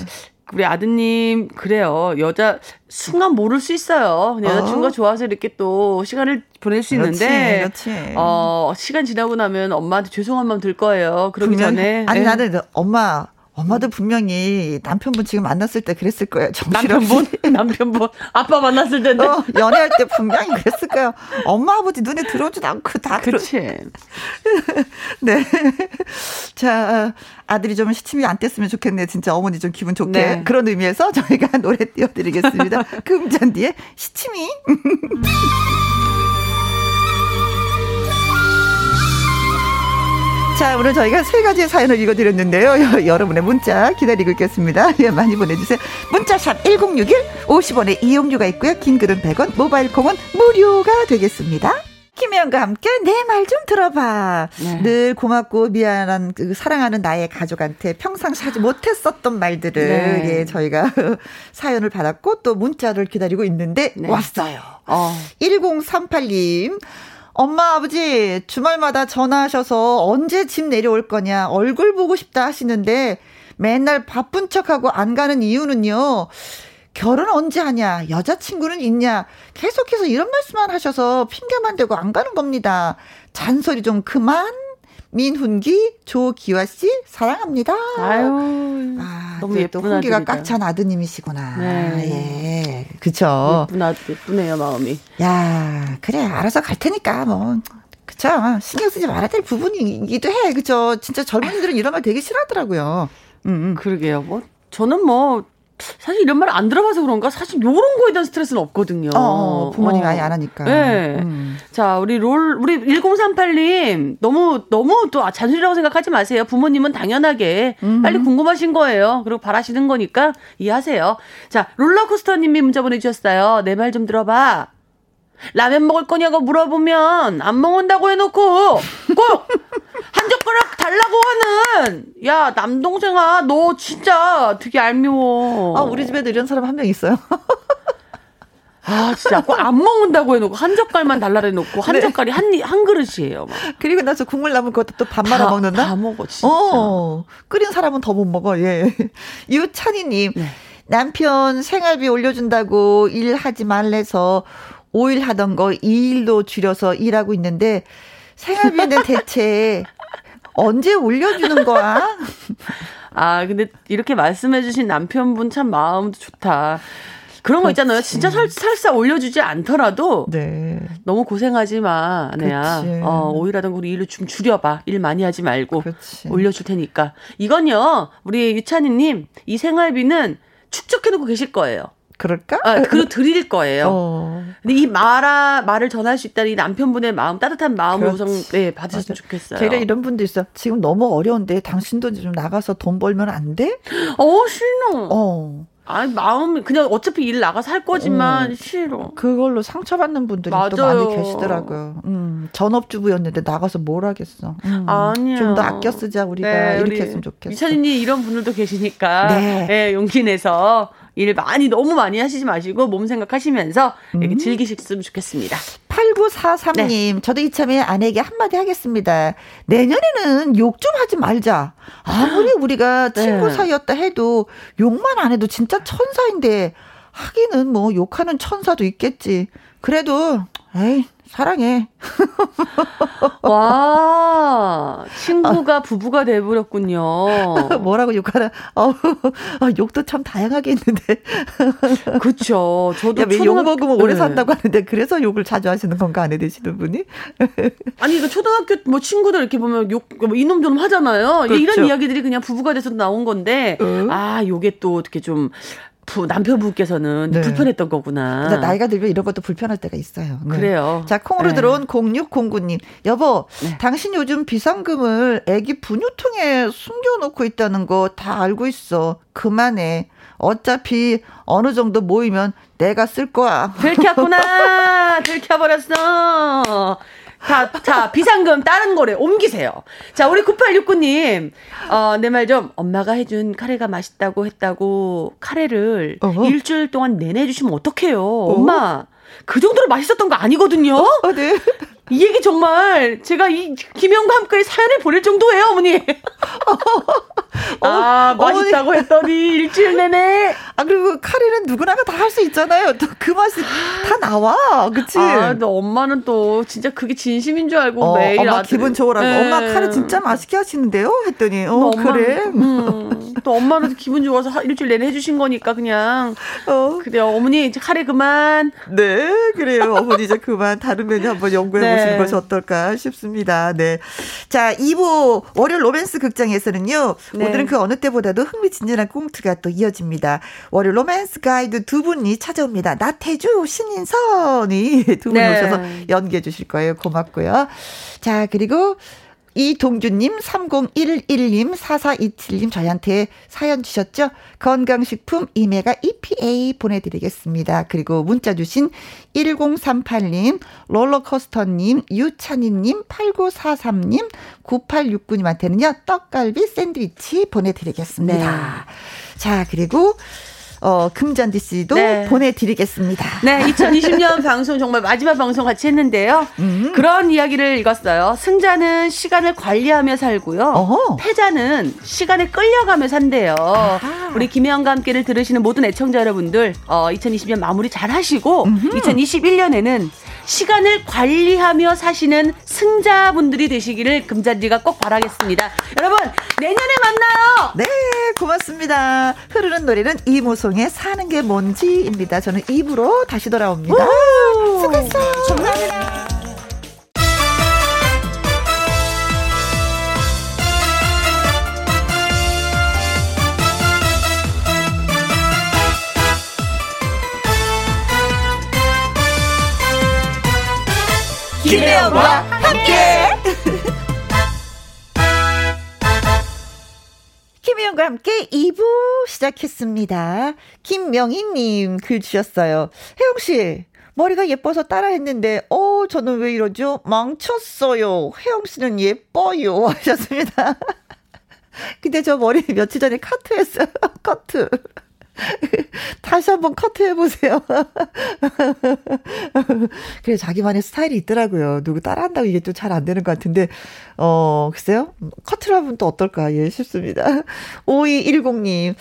우리 아드님, 그래요. 여자, 순간 모를 수 있어요. 여자친구가 어. 좋아서 이렇게 또 시간을 보낼 수 그렇지, 있는데. 그렇지. 어, 시간 지나고 나면 엄마한테 죄송한 마음 들 거예요. 그러기 분명히- 전에. 아니 예. 나는 엄마 엄마도 분명히 남편분 지금 만났을 때 그랬을 거예요. 정신없이. 남편분? 남편분? 아빠 만났을 텐데. 어, 연애할 때 분명히 그랬을 거예요. 엄마 아버지 눈에 들어오지도 않고 다. 그렇지. 네. 자 아들이 좀 시침이 안 뗐으면 좋겠네. 진짜 어머니 좀 기분 좋게 네. 그런 의미에서 저희가 노래 띄워드리겠습니다. 금잔디의 시침이. 자, 오늘 저희가 세 가지의 사연을 읽어드렸는데요. 여- 여러분의 문자 기다리고 있겠습니다. 예, 많이 보내주세요. 문자샵 1061, 50원의 이용료가 있고요. 긴 글은 100원, 모바일 콩은 무료가 되겠습니다. 김혜영과 함께 내 말 좀 들어봐. 네. 늘 고맙고 미안한 그 사랑하는 나의 가족한테 평상시 하지 못했었던 말들을 네. 예, 저희가 사연을 받았고 또 문자를 기다리고 있는데 네. 왔어요. 어. 1038님. 엄마, 아버지, 주말마다 전화하셔서 언제 집 내려올 거냐, 얼굴 보고 싶다 하시는데 맨날 바쁜 척하고 안 가는 이유는요, 결혼 언제 하냐, 여자친구는 있냐, 계속해서 이런 말씀만 하셔서 핑계만 대고 안 가는 겁니다. 잔소리 좀 그만, 민훈기, 조기화 씨 사랑합니다. 아유, 아, 너무 예쁜 훈기가 꽉 찬 아드님이시구나. 네. 예, 그쵸. 아들, 예쁘네요 마음이. 야, 그래 알아서 갈 테니까 뭐. 그쵸. 신경 쓰지 말아야 될 부분이기도 해. 그쵸. 진짜 젊은이들은 이런 말 되게 싫어하더라고요. 음, 음. 그러게요. 뭐 저는 뭐 사실 이런 말 안 들어봐서 그런가 사실 요런 거에 대한 스트레스는 없거든요. 어, 어 부모님이 어. 아예 안 하니까. 네. 음. 자, 우리 롤 우리 1038님 너무 너무 또 잔소리라고 생각하지 마세요. 부모님은 당연하게 음. 빨리 궁금하신 거예요. 그리고 바라시는 거니까 이해하세요. 자, 롤러코스터 님이 문자 보내 주셨어요. 내 말 좀 들어 봐. 라면 먹을 거냐고 물어보면 안 먹는다고 해놓고 꼭 한 젓가락 달라고 하는 야 남동생아 너 진짜 되게 알미워. 아 우리 집에도 이런 사람 한 명 있어요. 아, 진짜. 안 먹는다고 해놓고, 한 젓갈만 달라 해놓고, 한 네. 젓갈이 한, 한 그릇이에요. 막. 그리고 나서 국물 남은 것도 또 밥 말아 먹는다? 다 먹어, 진짜. 어, 끓인 사람은 더 못 먹어, 예. 유찬이님, 네. 남편 생활비 올려준다고 일하지 말래서 5일 하던 거 2일로 줄여서 일하고 있는데 생활비는 대체 언제 올려주는 거야? 아, 근데 이렇게 말씀해주신 남편분 참 마음도 좋다. 그런 거 있잖아요. 진짜 설, 설사 올려주지 않더라도 네. 너무 고생하지 마, 아내야. 어, 오일하던 거 우리 일을 좀 줄여봐. 일 많이 하지 말고 그치. 올려줄 테니까. 이건요, 우리 유찬이님 이 생활비는 축적해놓고 계실 거예요. 그럴까? 아, 그리고 드릴 거예요. 어. 근데 이 말아, 말을 전할 수 있다는 이 남편분의 마음, 따뜻한 마음을 우선, 네, 받으셨으면. 좋겠어요. 제가 이런 분도 있어. 지금 너무 어려운데 당신도 좀 나가서 돈 벌면 안 돼? 어, 싫어. 어. 아니 마음이 그냥 어차피 일 나가서 할 거지만 음, 싫어. 그걸로 상처받는 분들이 맞아요. 또 많이 계시더라고요. 음, 전업주부였는데 나가서 뭘 하겠어. 음, 아니야. 좀더 아껴 쓰자 우리가 네, 이렇게 우리 했으면 좋겠어. 이찬이님 이런 분들도 계시니까 네. 네, 용기 내서 일 많이 너무 많이 하시지 마시고 몸 생각하시면서 이렇게 음. 즐기셨으면 좋겠습니다. 8943님, 네. 저도 이참에 아내에게 한마디 하겠습니다. 내년에는 욕 좀 하지 말자. 아무리 우리가 네. 친구 사이였다 해도 욕만 안 해도 진짜 천사인데 하기는 뭐 욕하는 천사도 있겠지. 그래도 에이 사랑해. 와, 친구가 아, 부부가 돼버렸군요. 뭐라고 욕하나? 어, 아, 욕도 참 다양하게 있는데. 그쵸. 저도 야, 초등학... 욕 먹으면 오래 네. 산다고 하는데, 그래서 욕을 자주 하시는 건가, 아내 되시는 분이? 아니, 그 초등학교 뭐 친구들 이렇게 보면 욕, 뭐 이놈 저놈 하잖아요. 그렇죠. 이런 이야기들이 그냥 부부가 돼서 나온 건데, 응? 아, 요게 또 어떻게 좀 부, 남편분께서는 네. 불편했던 거구나. 나이가 들면 이런 것도 불편할 때가 있어요. 네. 그래요. 자, 콩으로 네. 들어온 0609님. 여보, 네. 당신 요즘 비상금을 애기 분유통에 숨겨놓고 있다는 거 다 알고 있어. 그만해. 어차피 어느 정도 모이면 내가 쓸 거야. 들켰구나. 들켜버렸어. 자, 자, 비상금 다른 거래 옮기세요. 자, 우리 9869님, 어, 내 말 좀, 엄마가 해준 카레가 맛있다고 했다고 카레를 어허. 일주일 동안 내내 해주시면 어떡해요. 엄마, 그 정도로 맛있었던 거 아니거든요? 어, 네. 이 얘기 정말 제가 이 김영과 함께 사연을 보낼 정도예요, 어머니. 아, 맛있다고 어머니. 했더니 일주일 내내. 아, 그리고 카레는 누구나가 다 할 수 있잖아요. 또 그 맛이 다 나와. 그치? 아, 근데 엄마는 또 진짜 그게 진심인 줄 알고 어, 매일 엄마 아들. 기분 좋으라고. 네. 엄마 카레 진짜 맛있게 하시는데요? 했더니, 어, 엄마, 그래? 음, 또 엄마는 기분 좋아서 일주일 내내 해주신 거니까 그냥. 어. 그래요. 어머니, 이제 카레 그만. 네, 그래요. 어머니 이제 그만 다른 메뉴 한번 연구해 네. 보시는 것이 어떨까 싶습니다. 네. 자, 2부 월요 로맨스 극장에서는요. 네. 오늘은 그 어느 때보다도 흥미진진한 꽁트가 또 이어집니다. 월요 로맨스 가이드 두 분이 찾아옵니다. 나태주, 신인선이 두 분이 네. 오셔서 연기해 주실 거예요. 고맙고요. 자, 그리고 이동주님, 3011님, 4427님 저희한테 사연 주셨죠? 건강식품 이메가 EPA 보내드리겠습니다. 그리고 문자 주신 1038님, 롤러코스터님, 유찬희님, 8943님, 9869님한테는요, 떡갈비 샌드위치 보내드리겠습니다. 네. 자, 그리고 어, 금잔디 씨도 네. 보내드리겠습니다. 네, 2020년 방송 정말 마지막 방송 같이 했는데요. 음. 그런 이야기를 읽었어요. 승자는 시간을 관리하며 살고요. 어허. 패자는 시간을 끌려가며 산대요. 아하. 우리 김혜영과 함께를 들으시는 모든 애청자 여러분들, 어, 2020년 마무리 잘 하시고, 음흠. 2021년에는 시간을 관리하며 사시는 승자분들이 되시기를 금잔디가 꼭 바라겠습니다. 여러분, 내년에 만나요! 네, 고맙습니다. 흐르는 노래는 이모송의 사는 게 뭔지입니다. 저는 입으로 다시 돌아옵니다. 수고했어요. 감사합니다. 김혜영과 함께. 김혜영과 함께 2부 시작했습니다. 김명희님 글 주셨어요. 혜영 씨, 머리가 예뻐서 따라 했는데, 어, 저는 왜 이러죠? 망쳤어요. 혜영 씨는 예뻐요. 하셨습니다. 근데 저 머리 며칠 전에 카트했어요. 카트. 다시 한번 커트해보세요. 그래, 자기만의 스타일이 있더라고요. 누구 따라한다고 이게 또 잘 안 되는 것 같은데, 어, 글쎄요. 커트를 하면 또 어떨까, 예, 싶습니다. 5210님,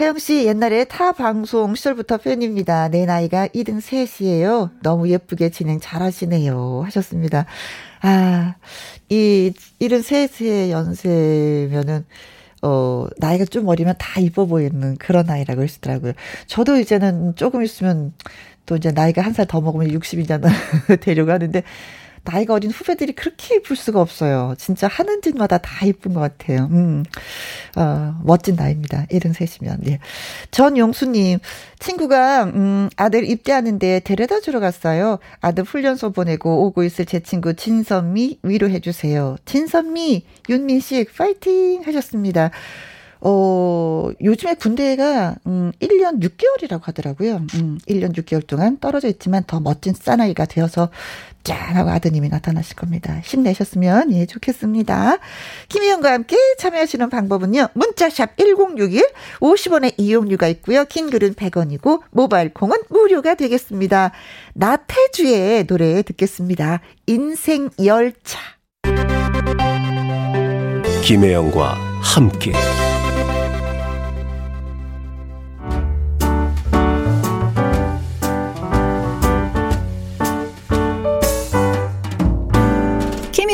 혜영씨, 옛날에 타 방송 시절부터 팬입니다. 내 나이가 2등 셋이에요. 너무 예쁘게 진행 잘 하시네요. 하셨습니다. 아, 이, 73세 연세면은, 어, 나이가 좀 어리면 다 이뻐 보이는 그런 나이라고 하시더라고요. 저도 이제는 조금 있으면 또 이제 나이가 한 살 더 먹으면 60이잖아. 되려고 하는데, 나이가 어린 후배들이 그렇게 예쁠 수가 없어요. 진짜 하는 짓마다 다 예쁜 것 같아요. 음, 어, 멋진 나이입니다. 73이면. 예. 전용수님, 친구가, 음, 아들 입대하는데 데려다 주러 갔어요. 아들 훈련소 보내고 오고 있을 제 친구 진선미 위로해주세요. 진선미, 윤민 씨, 파이팅! 하셨습니다. 어, 요즘에 군대가, 음, 1년 6개월이라고 하더라고요. 음, 1년 6개월 동안 떨어져 있지만 더 멋진 사나이가 되어서 짠하고 아드님이 나타나실 겁니다. 힘내셨으면 예 좋겠습니다. 김희영과 함께 참여하시는 방법은요. 문자샵 1061 50원의 이용료가 있고요. 긴 글은 100원이고 모바일 콩은 무료가 되겠습니다. 나태주의 노래 듣겠습니다. 인생 열차. 김혜영과 함께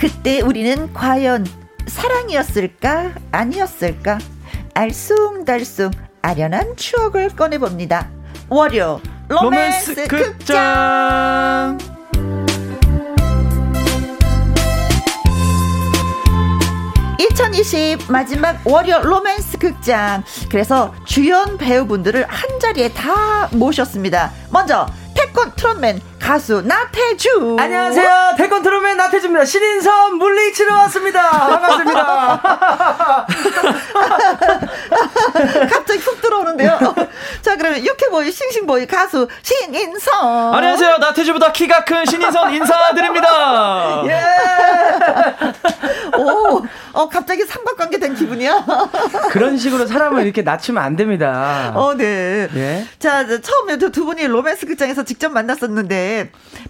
그때 우리는 과연 사랑이었을까? 아니었을까? 알쏭달쏭 아련한 추억을 꺼내봅니다. 월요 로맨스, 로맨스 극장! 2000 2020 마지막 월요 로맨스 극장. 그래서 주연 배우분들을 한 자리에 다 모셨습니다. 먼저 태권 트롯맨 가수 나태주. 안녕하세요. 태권 트롯맨 나태주입니다. 신인선 물리치러 왔습니다. 반갑습니다. 갑자기 훅 들어오는데요. 자, 그러면 유쾌보이 싱싱보이 가수 신인선. 안녕하세요. 나태주보다 키가 큰 신인선 인사드립니다. 예. 오, 어, 갑자기 삼각관계 된 기분이야. 그런 식으로 사람을 이렇게 낮추면 안 됩니다. 어, 네. 예. 자, 처음에 두 분이 로맨스 극장에서 직접 만났었는데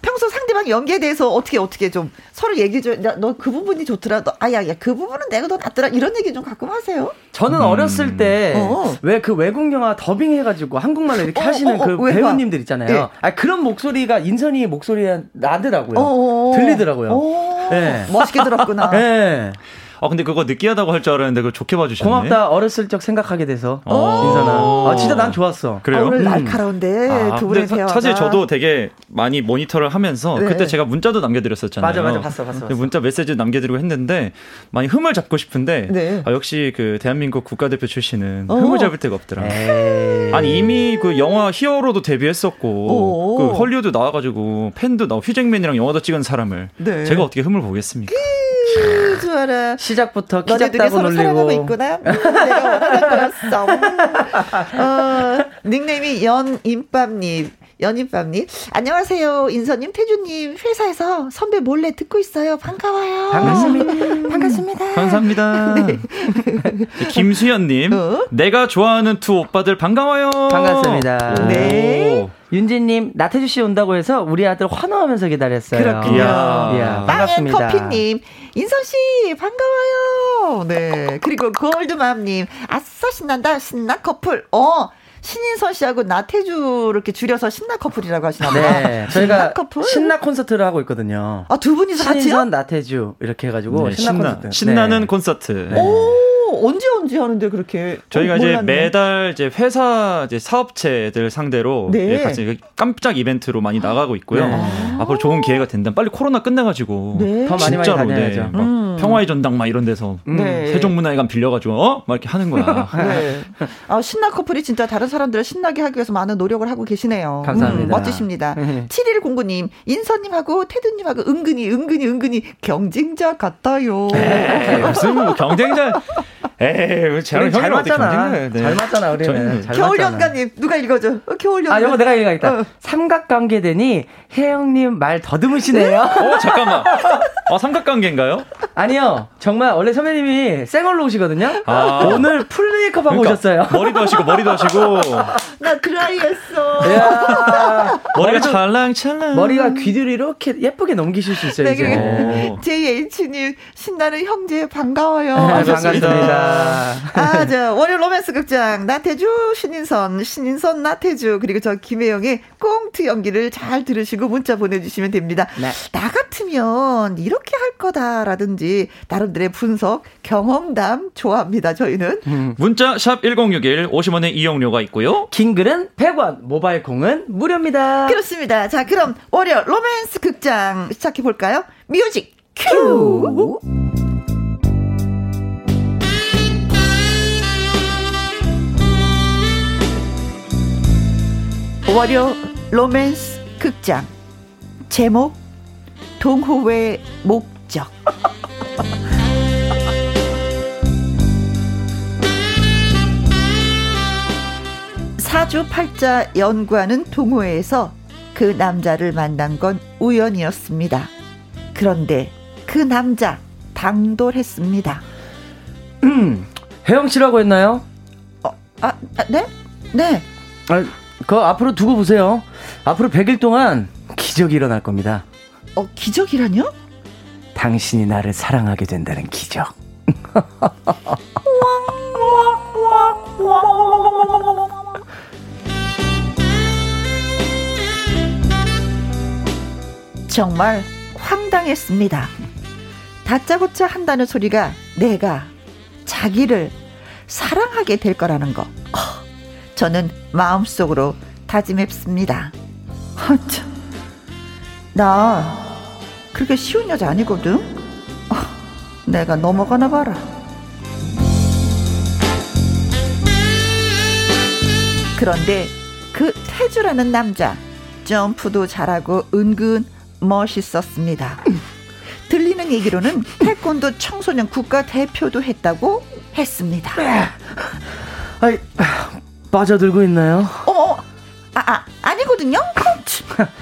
평소 상대방 연기에 대해서 어떻게 어떻게 좀 서로 얘기 좀, 너 그 부분이 좋더라. 너, 아, 야, 야, 그 부분은 내가 더 낫더라. 이런 얘기 좀 가끔 하세요? 저는 음. 어렸을 때, 어. 왜그 외국 영화 더빙 해 가지고 한국말로 이렇게 어, 하시는 어, 어그 배우님들 있잖아요. 네. 아, 그런 목소리가 인선이 목소리에 나더라고요. 어, 어, 들리더라고요. 네. 멋있게 들었구나. 네. 아 근데 그거 느끼하다고 할 줄 알았는데 그걸 좋게 봐주셨네. 고맙다. 어렸을 적 생각하게 돼서 인선아. 아 진짜 난 좋았어. 그래요? 아, 오늘 음. 날카로운데 아, 두 분의 대화. 사실 저도 되게 많이 모니터를 하면서 네. 그때 제가 문자도 남겨드렸었잖아요. 맞아 맞아 봤어 봤어. 봤어. 문자 메시지 남겨드리고 했는데 많이 흠을 잡고 싶은데 네. 아, 역시 그 대한민국 국가대표 출신은 어. 흠을 잡을 데가 없더라. 에이. 아니 이미 그 영화 히어로도 데뷔했었고 그 헐리우드 나와가지고 팬도 나 휴잭맨이랑 영화도 찍은 사람을 네. 제가 어떻게 흠을 보겠습니까? 좋아라. 시작부터 키 작다고 놀리고. 있구나. 음, 내가 원하는 거였어. 어, 닉네임이 연임밥님. 연인밥님. 안녕하세요. 인서님, 태주님. 회사에서 선배 몰래 듣고 있어요. 반가워요. 반갑습니다. 음, 반갑습니다. 감사합니다. 네. 김수현님. 어? 내가 좋아하는 두 오빠들 반가워요. 반갑습니다. 네. 윤진님, 나태주 씨 온다고 해서 우리 아들 환호하면서 기다렸어요. 그렇군요. 이야. 이야, 반갑습니다. 커피님, 인선 씨 반가워요. 네. 그리고 골드맘님, 아싸 신난다 신나 커플. 어. 신인선 씨하고 나태주 이렇게 줄여서 신나 커플이라고 하시나 봐요. 네. 저희가 커플? 신나 콘서트를 하고 있거든요. 아, 두 분이서 같이요? 신인선 나태주 이렇게 해 가지고 네, 신나, 신나 콘서트. 신나는 네. 콘서트. 네. 오, 언제 언제 하는데 그렇게 저희가 어, 이제 매달 이제 회사 이제 사업체들 상대로 네. 예, 같이 깜짝 이벤트로 많이 나가고 있고요. 네. 앞으로 좋은 기회가 된다면 빨리 코로나 끝내 가지고 네. 더 많이 많이 다녀야죠. 네, 음. 평화의 전당 막 이런 데서 음. 세종문화회관 빌려 가지고 어? 막 이렇게 하는 거야. 네. 아, 신나 커플이 진짜 다른 사람들을 신나게 하기 위해서 많은 노력을 하고 계시네요. 감사합니다. 음, 멋지십니다. 7109님, 인서님하고 테드님하고 은근히, 은근히, 은근히 경쟁자 같아요. 에이, 무슨 뭐 경쟁자. 에이, 잘, 잘 맞잖아. 네. 잘 맞잖아, 우리는. 겨울연가님, 누가 읽어줘? 어, 겨울연가. 아, 이거 내가 읽어야겠다. 어. 삼각관계 되니, 혜영님 말 더듬으시네요. 어, 잠깐만. 아, 삼각관계인가요? 아니 요. 정말 원래 선배님이 쌩얼로 오시거든요. 아. 오늘 풀 메이크업 하고 그러니까, 오셨어요. 머리도 하시고, 머리도 하시고. 나 드라이 했어. 머리가 찰랑찰랑. 머리가 귀 뒤로 이렇게 예쁘게 넘기실 수 있어요, 네, 이제. JH님, 신나는 형제 반가워요. 네, 반갑습니다. 아, 저, 월요 로맨스 극장, 나태주, 신인선, 신인선, 나태주, 그리고 저 김혜영의 꽁트 연기를 잘 들으시고 문자 보내주시면 됩니다. 네. 나 같으면 이렇게 할 거다라든지, 나름대로의 분석, 경험담 좋아합니다, 저희는. 음. 문자, 샵 1061, 50원의 이용료가 있고요. 긴 글은 100원, 모바일 콩은 무료입니다. 그렇습니다. 자, 그럼 월요 로맨스 극장 시작해 볼까요? 뮤직 큐! 월요 로맨스 극장 제목 동호회 목적 사주 팔자 연구하는 동호회에서 그 남자를 만난 건 우연이었습니다. 그런데 그 남자 당돌했습니다. 음, 혜영 씨라고 했나요? 어, 아, 아 네? 네. 아, 그 앞으로 두고 보세요. 앞으로 100일 동안 기적이 일어날 겁니다. 어, 기적이라뇨? 당신이 나를 사랑하게 된다는 기적. 정말 황당했습니다. 다짜고짜 한다는 소리가 내가 자기를 사랑하게 될 거라는 거. 저는 마음속으로 다짐했습니다. 아, 나 그렇게 쉬운 여자 아니거든. 어, 내가 넘어가나 봐라. 그런데 그 태주라는 남자 점프도 잘하고 은근 멋있었습니다. 들리는 얘기로는 태권도 청소년 국가 대표도 했다고 했습니다. 네. 아이, 빠져들고 있나요? 어머, 아, 아 아니거든요.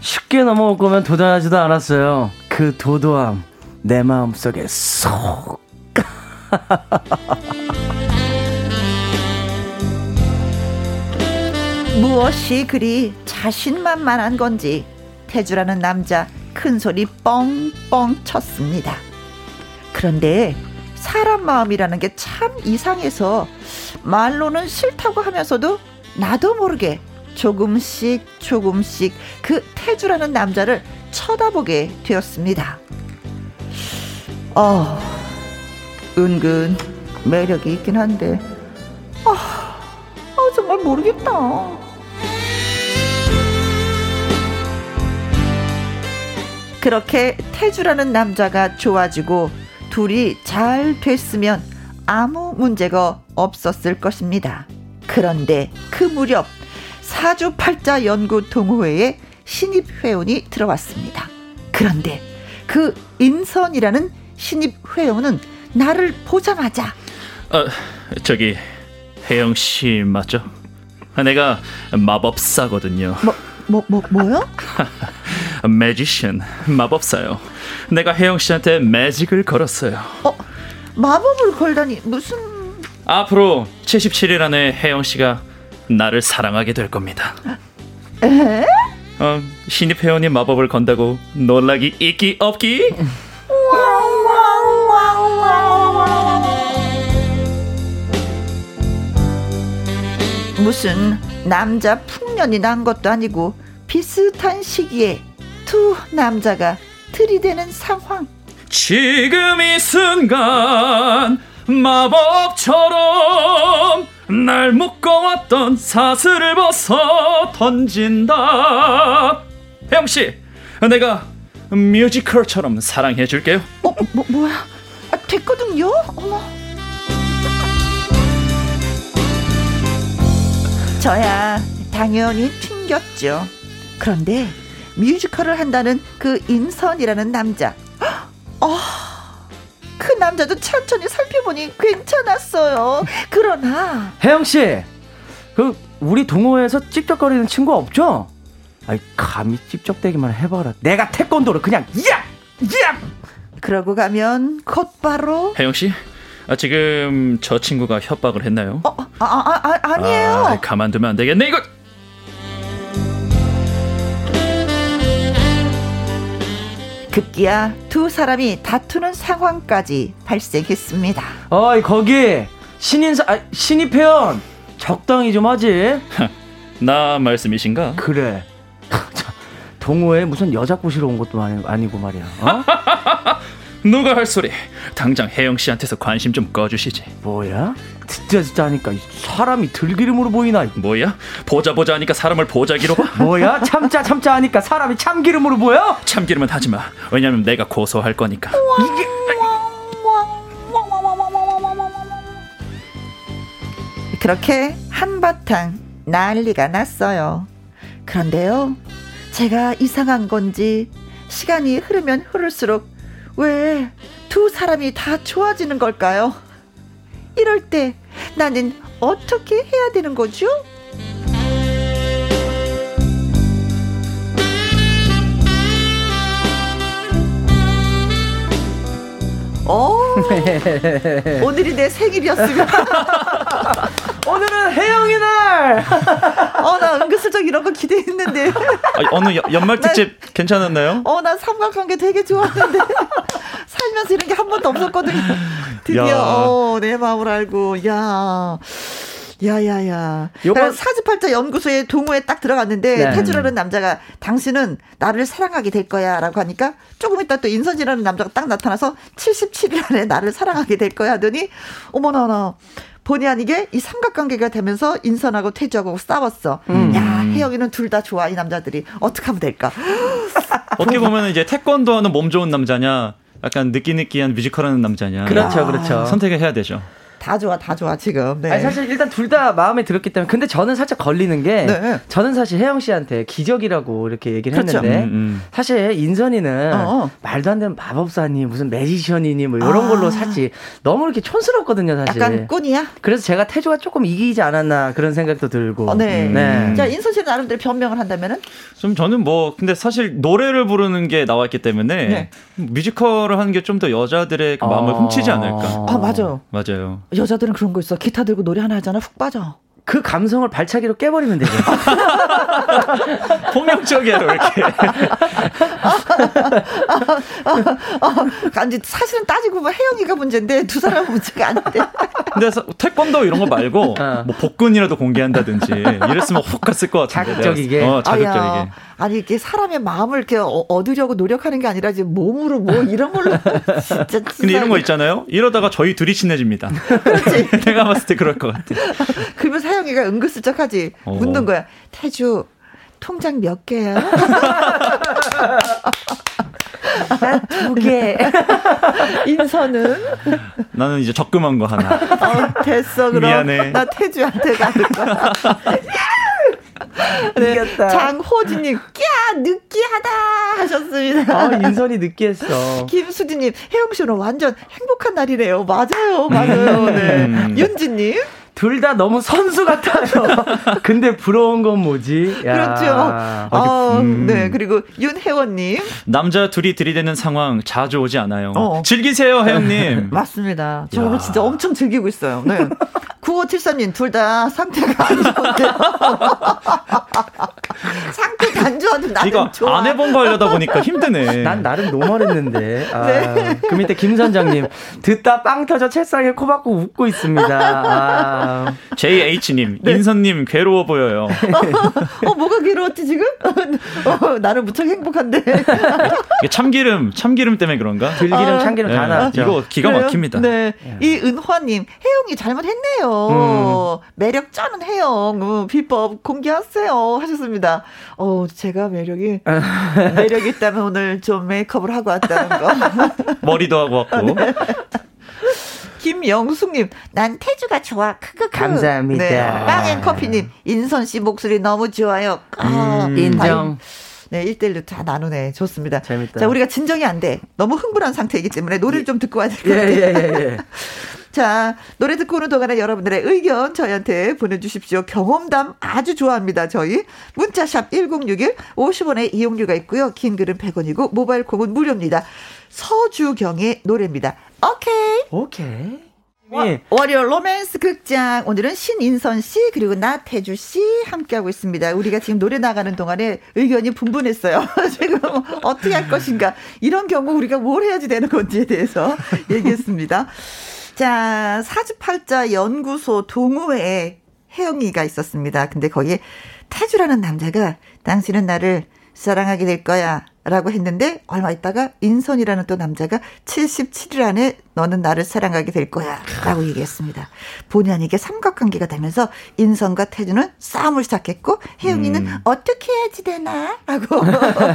쉽게 넘어올 거면 도전하지도 않았어요. 그 도도함 내 마음 속에 쏙. 무엇이 그리 자신만만한 건지 태주라는 남자 큰 소리 뻥뻥 쳤습니다. 그런데 사람 마음이라는 게 참 이상해서 말로는 싫다고 하면서도 나도 모르게 조금씩 조금씩 그 태주라는 남자를 쳐다보게 되었습니다. 어, 은근 매력이 있긴 한데, 아, 아 정말 모르겠다. 그렇게 태주라는 남자가 좋아지고 둘이 잘 됐으면 아무 문제가 없었을 것입니다. 그런데 그 무렵 사주팔자 연구 동호회에 신입 회원이 들어왔습니다. 그런데 그 인선이라는 신입 회원은 나를 보자마자 어, 저기 혜영 씨 맞죠? 내가 마법사거든요. 뭐, 뭐, 뭐, 뭐요? 매지션, 마법사요. 내가 혜영 씨한테 매직을 걸었어요. 어, 마법을 걸다니 무슨? 앞으로 77일 안에 혜영 씨가 나를 사랑하게 될 겁니다. 에? 어, 신입 회원이 마법을 건다고 놀라기 있기 없기? 무슨 남자 풍년이 난 것도 아니고 비슷한 시기에 두 남자가 들이대는 상황. 지금 이 순간 마법처럼 날 묶어왔던 사슬을 벗어 던진다. 혜영 씨, 내가 뮤지컬처럼 사랑해 줄게요. 어, 뭐 뭐야? 아, 됐거든요. 어머. 저야 당연히 튕겼죠. 그런데 뮤지컬을 한다는 그 인선이라는 남자. 어, 그 남자도 천천히 살펴보니 괜찮았어요. 그러나 혜영 씨, 그 우리 동호회에서 찝쩍거리는 친구 없죠? 아이 감히 찝쩍대기만 해봐라. 내가 태권도를 그냥 야, 야. 그러고 가면 곧바로 혜영 씨, 아, 지금 저 친구가 협박을 했나요? 어, 아, 아, 아 아니에요. 아, 가만두면 안 되겠네 이거. 급기야 두 사람이 다투는 상황까지 발생했습니다. 어이 거기 신인사 아, 신입 회원 적당히 좀 하지. 나 말씀이신가? 그래. 동호회 무슨 여자 꼬시러 온 것도 아니, 고 말이야. 어? 누가 할 소리? 당장 혜영 씨한테서 관심 좀 꺼주시지. 뭐야? 진짜 진짜 하니까 사람이 들기름으로 보이나? 뭐야? 보자 보자 하니까 사람을 보자기로 봐? 뭐야? 참자 참자 하니까 사람이 참기름으로 보여? 참기름은 하지 마. 왜냐면 내가 고소할 거니까. 이게 그렇게 한바탕 난리가 났어요. 그런데요, 제가 이상한 건지 시간이 흐르면 흐를수록 왜 두 사람이 다 좋아지는 걸까요? 이럴 때 나는 어떻게 해야 되는 거죠? 오, 오늘이 내 생일이었으면. 오늘은 혜영이 날! 어, 나 은근슬쩍 이런 거 기대했는데. 아, 어느 연말 특집 난, 괜찮았나요? 어, 나 삼각관계 되게 좋았는데. 살면서 이런 게 한 번도 없었거든요. 드디어, 야. 어, 내 마음을 알고, 야. 야야야. 요번 사주팔자 연구소에 동호회 딱 들어갔는데 네. 태주라는 남자가 당신은 나를 사랑하게 될 거야라고 하니까 조금 있다 또 인선이라는 남자가 딱 나타나서 77일 안에 나를 사랑하게 될 거야 하더니 어머나 본의 아니게 이 삼각관계가 되면서 인선하고 태주하고 싸웠어. 음. 야 혜영이는 둘 다 좋아 이 남자들이 어떻게 하면 될까? 어떻게 보면 이제 태권도 하는 몸 좋은 남자냐, 약간 느끼느끼한 뮤지컬 하는 남자냐. 그렇죠, 그렇죠. 선택을 해야 되죠. 다 좋아, 다 좋아, 지금. 네. 아니, 사실 일단 둘 다 마음에 들었기 때문에. 근데 저는 살짝 걸리는 게. 네. 저는 사실 혜영 씨한테 기적이라고 이렇게 얘기를 그렇죠. 했는데. 음, 음. 사실 인선이는 어어. 말도 안 되는 마법사니, 무슨 매지션이니 뭐 이런 아. 걸로 사지. 너무 이렇게 촌스럽거든요, 사실. 약간 꾼이야? 그래서 제가 태주가 조금 이기지 않았나 그런 생각도 들고. 어, 네. 네. 자, 인선 씨는 나름대로 변명을 한다면은? 좀 저는 뭐, 근데 사실 노래를 부르는 게 나왔기 때문에. 네. 뮤지컬을 하는 게 좀 더 여자들의 그 마음을 아. 훔치지 않을까. 아, 맞아요. 맞아요. 여자들은 그런 거 있어. 기타 들고 노래 하나 하잖아. 훅 빠져. 그 감성을 발차기로 깨버리면 되죠. 폭력적이야, 이렇게. 아니, 사실은 따지고 보면 혜영이가 문제인데 두 사람은 문제가 아닌데. 근데 태권도 이런 거 말고 어. 뭐 복근이라도 공개한다든지 이랬으면 혹 갔을 것 같은데. 자극적이게. 어, 자극적이게. 아야, 아니 이게 사람의 마음을 이렇게 어, 얻으려고 노력하는 게 아니라 지금 몸으로 뭐 이런 걸로 진짜. 근데 이런 거 있잖아요. 이러다가 저희 둘이 친해집니다. 그렇지. 내가 봤을 때 그럴 것 같아. 그러면 사영이가 은근슬쩍 하지 어. 묻는 거야. 태주 통장 몇 개야? 두 개. 인선은? 나는 이제 적금한 거 하나. 어, 됐어, 그럼. 미안해. 나 태주한테 가는 거야. 네, 장호진님, 꺄! 느끼하다! 하셨습니다. 아, 인선이 느끼했어. 김수진님, 혜영 씨는 완전 행복한 날이래요. 맞아요, 맞아요. 네. 음. 윤지님. 둘 다 너무 선수 같아요. 근데 부러운 건 뭐지? 야. 그렇죠. 아, 음. 네. 그리고 윤혜원님. 남자 둘이 들이대는 상황 자주 오지 않아요. 어. 즐기세요, 혜영님. 맞습니다. 저 오늘 진짜 엄청 즐기고 있어요. 네. 9573님, 둘 다 상태가 안 좋은데요. 상태가 안 좋아도 나는 이거 좋아. 안 해본 거 하려다 보니까 힘드네. 난 나름 노멀했는데. 아, 네. 그 밑에 김 선장님, 듣다 빵 터져 채상에 코 박고 웃고 있습니다. 아. JH님, 네. 인선님 괴로워 보여요. 어, 뭐가 괴로웠지 지금? 어, 나는 무척 행복한데. 참기름, 참기름 때문에 그런가? 들기름, 아, 참기름 다 네, 나왔죠. 이거 기가 막힙니다. 네. 네. 이 은화님, 혜영이 잘못했네요. 음. 매력 쩌는 혜영, 음, 비법 공개하세요. 하셨습니다. 어, 제가 매력이, 매력이 있다면 오늘 좀 메이크업을 하고 왔다는 거. 머리도 하고 왔고. 네. 김영숙님, 난 태주가 좋아. 크크크. 감사합니다. 네. 빵앤커피님, 인선 씨 목소리 너무 좋아요. 아, 음, 인정. 네, 1대1로 다 나누네. 좋습니다. 재밌다. 자, 우리가 진정이 안 돼. 너무 흥분한 상태이기 때문에 노래를 좀 듣고 와야 될 것 같아요. 예, 예, 예, 예. 자, 노래 듣고 오는 동안에 여러분들의 의견 저희한테 보내주십시오. 경험담 아주 좋아합니다, 저희. 문자샵 1061, 50원의 이용료가 있고요. 긴 글은 100원이고, 모바일 콩은 무료입니다. 서주경의 노래입니다. 오케이. 오케이. 네. 월요 로맨스 극장 오늘은 신인선 씨 그리고 나태주 씨 함께하고 있습니다. 우리가 지금 노래 나가는 동안에 의견이 분분했어요. 지금 어떻게 할 것인가 이런 경우 우리가 뭘 해야지 되는 건지에 대해서 얘기했습니다. 자 사주팔자 연구소 동호회에 혜영이가 있었습니다. 근데 거기에 태주라는 남자가 당신은 나를 사랑하게 될 거야 라고 했는데 얼마 있다가 인선이라는 또 남자가 77일 안에 너는 나를 사랑하게 될 거야 라고 얘기했습니다. 본의 아니게 삼각관계가 되면서 인선과 태주는 싸움을 시작했고 혜영이는 음. 어떻게 해야지 되나 라고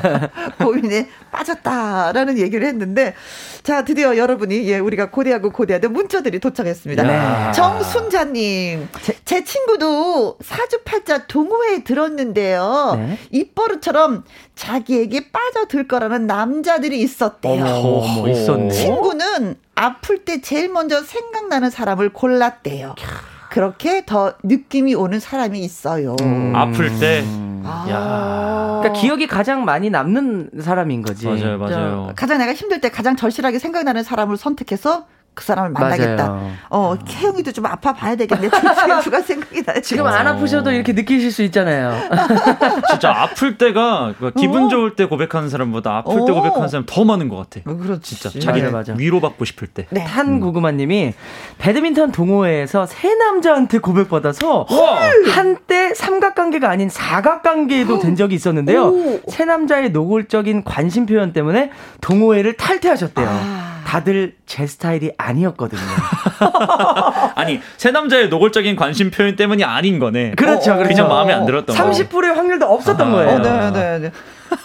고민에 빠졌다라는 얘기를 했는데 자 드디어 여러분이 예 우리가 고대하고 고대하던 문자들이 도착했습니다. 야. 정순자님 제, 제, 친구도 사주팔자 동호회에 들었는데요. 네? 입버릇처럼 자기에게 빠져들 거라는 남자들이 있었대요. 어머, 어머 있었네. 친구는 아플 때 제일 먼저 생각나는 사람을 골랐대요. 그렇게 더 느낌이 오는 사람이 있어요. 음. 아플 때. 아. 야. 그러니까 기억이 가장 많이 남는 사람인 거지. 맞아요, 맞아요. 가장 내가 힘들 때 가장 절실하게 생각나는 사람을 선택해서 그 사람을 만나겠다. 맞아요. 어, 태영이도 좀 아파 봐야 되겠네. 누가 생각이 나요. 지금 안 아프셔도 이렇게 느끼실 수 있잖아요. 진짜 아플 때가 그 기분 어. 좋을 때 고백하는 사람보다 아플 때 어. 고백하는 사람 더 많은 것 같아. 어, 그렇지. 진짜 자기 맞아, 위로받고 싶을 때. 네. 탄구구마님이 배드민턴 동호회에서 새 남자한테 고백받아서 한때 삼각관계가 아닌 사각관계도 된 적이 있었는데요. 오. 새 남자의 노골적인 관심 표현 때문에 동호회를 탈퇴하셨대요. 아. 다들 제 스타일이 아니었거든요. 아니, 새 남자의 노골적인 관심 표현 때문이 아닌 거네. 그렇죠. 어, 그렇죠. 그냥 마음에 안 들었던 거. 30%의 확률도 없었던 아, 거예요. 어, 네, 네, 네.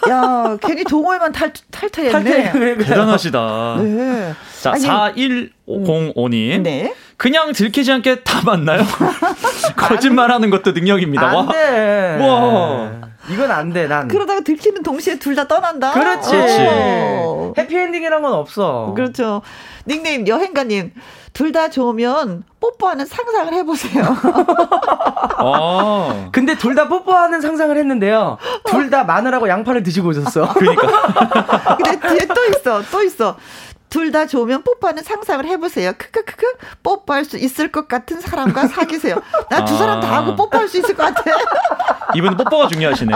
야, 괜히 동호회만 탈, 탈퇴했네. 탈퇴, 대단하시다. 네. 자, 아니, 4105님. 네. 그냥 들키지 않게 다 맞나요? 거짓말 하는 것도 능력입니다. 안 와. 돼. 와. 이건 안 돼, 난. 그러다가 들키는 동시에 둘 다 떠난다? 그렇지. 어. 해피엔딩이란 건 없어. 그렇죠. 닉네임 여행가님. 둘 다 좋으면 뽀뽀하는 상상을 해보세요. 어. 근데 둘 다 뽀뽀하는 상상을 했는데요. 둘 다 마늘하고 양파를 드시고 있었어. 그러니까. 근데 뒤에 또 있어, 또 있어. 둘 다 좋으면 뽀뽀하는 상상을 해보세요. 크크크크 뽀뽀할 수 있을 것 같은 사람과 사귀세요. 나두 사람 다 하고 아. 뽀뽀할 수 있을 것 같아. 이분 뽀뽀가 중요하시네.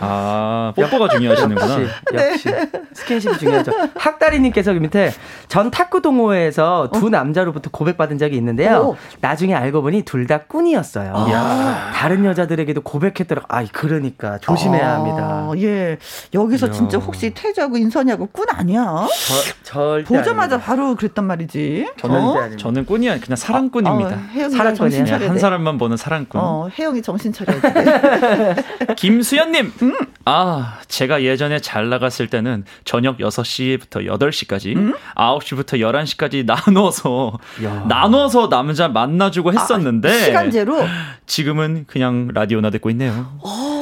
아, 뽀뽀가 중요하시는구나. 역시, 역시. 네. 스킨십이 중요하죠. 학다리님께서 그 밑에 전 탁구 동호회에서 두 어? 남자로부터 고백받은 적이 있는데요. 오. 나중에 알고 보니 둘 다 꾼이었어요. 아. 다른 여자들에게도 고백했더라고. 아, 그러니까 조심해야 아. 합니다. 예. 여기서 야. 진짜 혹시 태주하고 인선이하고 꾼 아니야? 저, 보자마자 아닙니다. 바로 그랬단 말이지. 저는, 어? 저는 꾼이 그냥 사랑꾼입니다. 어, 사랑꾼이야. 한 사람만 보는 사랑꾼. 어, 혜영이 정신 차려야지. 김수연님. 음? 아, 제가 예전에 잘 나갔을 때는 저녁 6시부터 8시까지, 음? 9시부터 11시까지 나눠서, 야. 나눠서 남자 만나주고 아, 했었는데. 아, 시간제로? 지금은 그냥 라디오나 듣고 있네요. 오,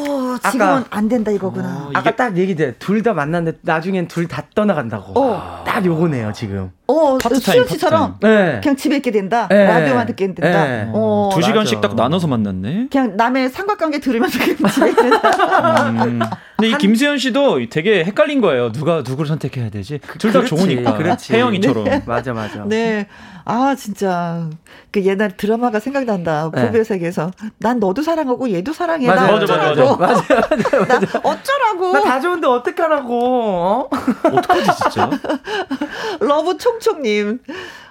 지금은 아까, 안 된다 이거구나. 어, 아까 딱 얘기돼. 둘 다 만났는데 나중엔 둘 다 떠나간다고. 어. 딱 요거네요, 지금. 어, 수현 씨처럼 네. 그냥 집에 있게 된다. 네. 라디오만 듣게 된다. 네. 어, 두 시간씩 딱 나눠서 만났네. 그냥 남의 삼각관계 들으면서 그냥 집에 있게 된다. 음. 근데 이 김수현 씨도 되게 헷갈린 거예요. 누가 누구를 선택해야 되지? 그, 둘다 좋으니까. 그렇지. 혜영이처럼. 네. 맞아, 맞아. 네. 아, 진짜. 그 옛날 드라마가 생각난다. 네. 부부의 세계에서. 난 너도 사랑하고 얘도 사랑해. 맞아, 나 맞아, 맞아, 맞아. 맞아, 맞아, 맞아. 어쩌라고. 나 다 좋은데 어떡하라고. 어? 어떡하지, 진짜? 러브 총총님.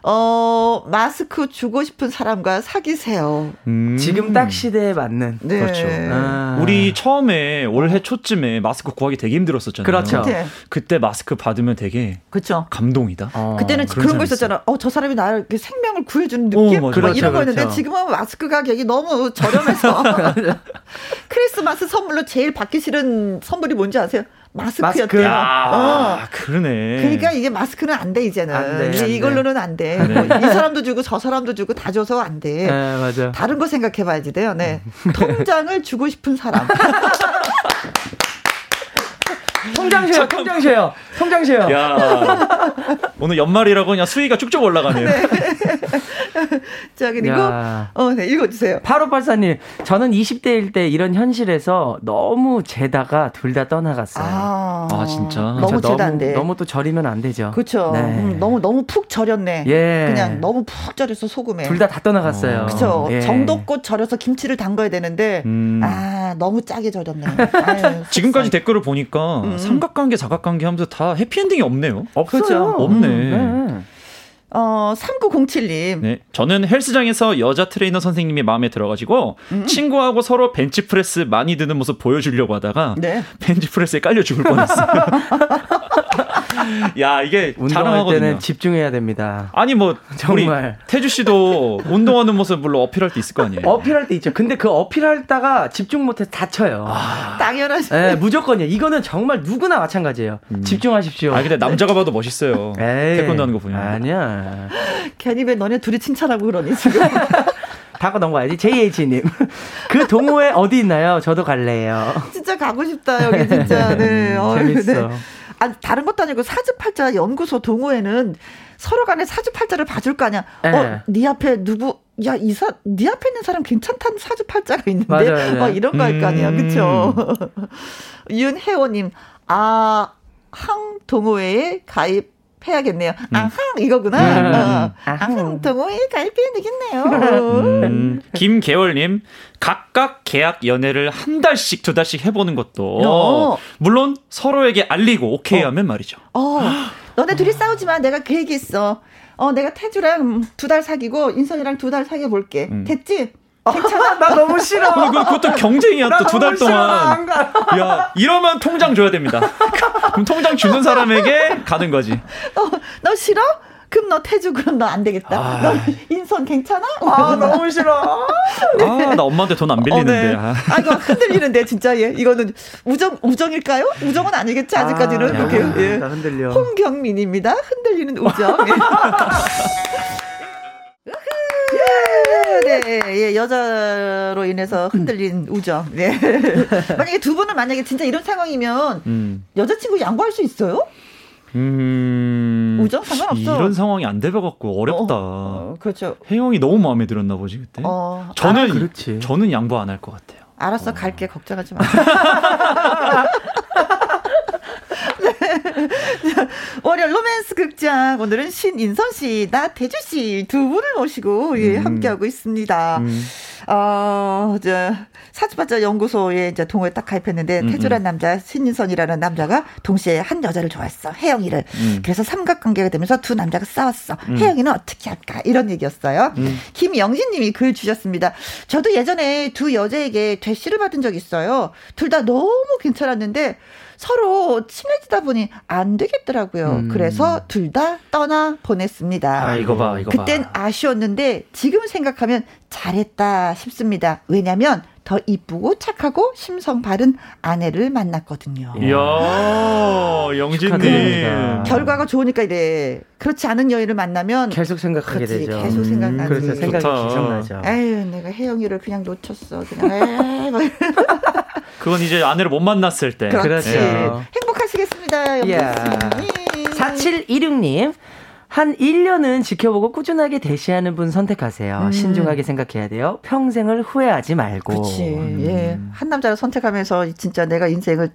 어, 마스크 주고 싶은 사람과 사귀세요. 음. 지금 딱 시대에 맞는. 네. 그렇죠. 아. 우리 처음에 올해 초쯤에 마스크 구하기 되게 힘들었었잖아요. 그렇죠. 네. 그때 마스크 받으면 되게 그렇죠. 감동이다. 어. 그때는 그런, 그런 거 있었잖아. 어, 저 사람이 나를 생명을 구해주는 느낌? 어, 그렇죠, 이런 거였는데 그렇죠. 지금은 마스크 가격이 너무 저렴해서. 크리스마스 선물로 제일 받기 싫은 선물이 뭔지 아세요? 마스크였대요. 마스크. 아, 어. 그러네. 그러니까 이게 마스크는 안 돼, 이제는. 안 돼, 안 이걸로는 안 돼. 네. 뭐이 사람도 주고 저 사람도 주고 다 줘서 안 돼. 네, 맞아. 다른 거 생각해 봐야지 돼요. 네. 통장을 주고 싶은 사람. 통장쉐어, 통장쉐어, 통장쉐어. 야, 오늘 연말이라고 그냥 수위가 쭉쭉 올라가네요. 네. 자, 그리고, 야. 어, 네, 읽어주세요. 8584님, 저는 20대일 때 이런 현실에서 너무 재다가 둘 다 떠나갔어요. 아, 아 진짜? 너무 재다인데. 너무, 너무 또 절이면 안 되죠. 그쵸. 네. 음, 너무, 너무 푹 절였네. 예. 그냥 너무 푹 절였어, 소금에. 둘 다 다 떠나갔어요. 어. 그쵸. 예. 정도껏 절여서 김치를 담가야 되는데, 음. 아, 너무 짜게 절였네. 아유, 지금까지 댓글을 보니까 음. 삼각관계, 사각관계 하면서 다 해피엔딩이 없네요. 없어요. 그렇죠. 없네. 음, 네. 어, 3907님. 네. 저는 헬스장에서 여자 트레이너 선생님이 마음에 들어가지고 음. 친구하고 서로 벤치프레스 많이 드는 모습 보여주려고 하다가 네. 벤치프레스에 깔려 죽을 뻔했어요. 야 이게 운동할 때는 집중해야 됩니다. 아니 뭐 정말 태주 씨도 운동하는 모습 물론 어필할 때 있을 거 아니에요. 어필할 때 있죠. 근데 그 어필하다가 집중 못해 다쳐요. 아, 당연하죠. 네, 무조건이에요. 이거는 정말 누구나 마찬가지예요. 음. 집중하십시오. 아 근데 남자가 봐도 멋있어요. 태권도 하는 거 보면. 아니야. 괜히 왜 너네 둘이 칭찬하고 그러니 지금. 다가 넘어가야지. JH님. 그 동호회 어디 있나요? 저도 갈래요. 진짜 가고 싶다, 여기 진짜. 네. 어, 재밌어. 네. 아, 다른 것도 아니고 사주팔자 연구소 동호회는 서로 간에 사주팔자를 봐줄 거 아니야. 네. 어, 네 앞에 누구, 야, 이사, 네 앞에 있는 사람 괜찮다는 사주팔자가 있는데. 맞아요, 어, 이런 거 할 거 아니야. 그쵸? 음. 윤혜원님, 아, 항 동호회에 가입 해야겠네요. 음. 아항 이거구나. 음. 어. 아항 동호회 가입해야 되겠네요. 음. 김계월님 각각 계약 연애를 한 달씩 두 달씩 해보는 것도 어. 물론 서로에게 알리고 오케이 어. 하면 말이죠. 어. 너네 둘이 싸우지만 내가 계획이 있어. 어 내가 태주랑 두 달 사귀고 인선이랑 두 달 사귀어 볼게. 음. 됐지? 괜찮아? 나 너무 싫어. 그, 그것도 경쟁이야 또 두 달 동안. 야 이러면 통장 줘야 됩니다. 그럼 통장 주는 사람에게 가는 거지. 어, 너 싫어? 그럼 너 태주 그럼 너 안 되겠다. 아. 너 인선 괜찮아? 아 너무 싫어. 네. 아나 엄마한테 돈 안 빌리는데. 어, 네. 아 이거 흔들리는데 진짜 예 이거는 우정 우정일까요? 우정은 아니겠지 아직까지는 아, 이렇게 예. 흔들려. 홍경민입니다. 흔들리는 우정. 예. 네, 예, 여자로 인해서 흔들린 우정. 네. 만약에 두 분은 만약에 진짜 이런 상황이면 음. 여자친구 양보할 수 있어요? 음. 우정 상관없어. 이런 상황이 안 돼봐갖고 어렵다. 어, 어, 그렇죠. 혜영이 너무 마음에 들었나 보지 그때. 어, 저는 아, 그렇지. 저는 양보 안 할 것 같아요. 알았어, 어. 갈게 걱정하지 마. 월요일 로맨스 극장 오늘은 신인선 씨, 나태주 씨 두 분을 모시고 예, 음. 함께하고 있습니다. 음. 어, 저, 사주발자 연구소에 이제 동호회 딱 가입했는데, 음, 태주란 음. 남자, 신인선이라는 남자가 동시에 한 여자를 좋아했어. 혜영이를. 음. 그래서 삼각관계가 되면서 두 남자가 싸웠어. 음. 혜영이는 어떻게 할까? 이런 얘기였어요. 음. 김영진 님이 글 주셨습니다. 저도 예전에 두 여자에게 대시를 받은 적 있어요. 둘 다 너무 괜찮았는데, 서로 친해지다 보니 안 되겠더라고요. 음. 그래서 둘 다 떠나 보냈습니다. 아, 이거 봐, 이거 그땐 봐. 아쉬웠는데 지금 생각하면 잘했다 싶습니다. 왜냐면 더 이쁘고 착하고 심성 바른 아내를 만났거든요. 이야, 영진님. 결과가 좋으니까 이래. 그렇지 않은 여인을 만나면 계속 생각하게 그렇지, 되죠. 계속 생각나지. 음, 그래서 생각이 기억나죠. 에휴, 내가 혜영이를 그냥 놓쳤어. 그냥. 에이, 그건 이제 아내를 못 만났을 때. 그렇지. 예. 행복하시겠습니다. 예. 4726님. 한 1년은 지켜보고 꾸준하게 대시하는 분 선택하세요. 음. 신중하게 생각해야 돼요. 평생을 후회하지 말고. 그렇지. 음. 예. 한 남자를 선택하면서 진짜 내가 인생을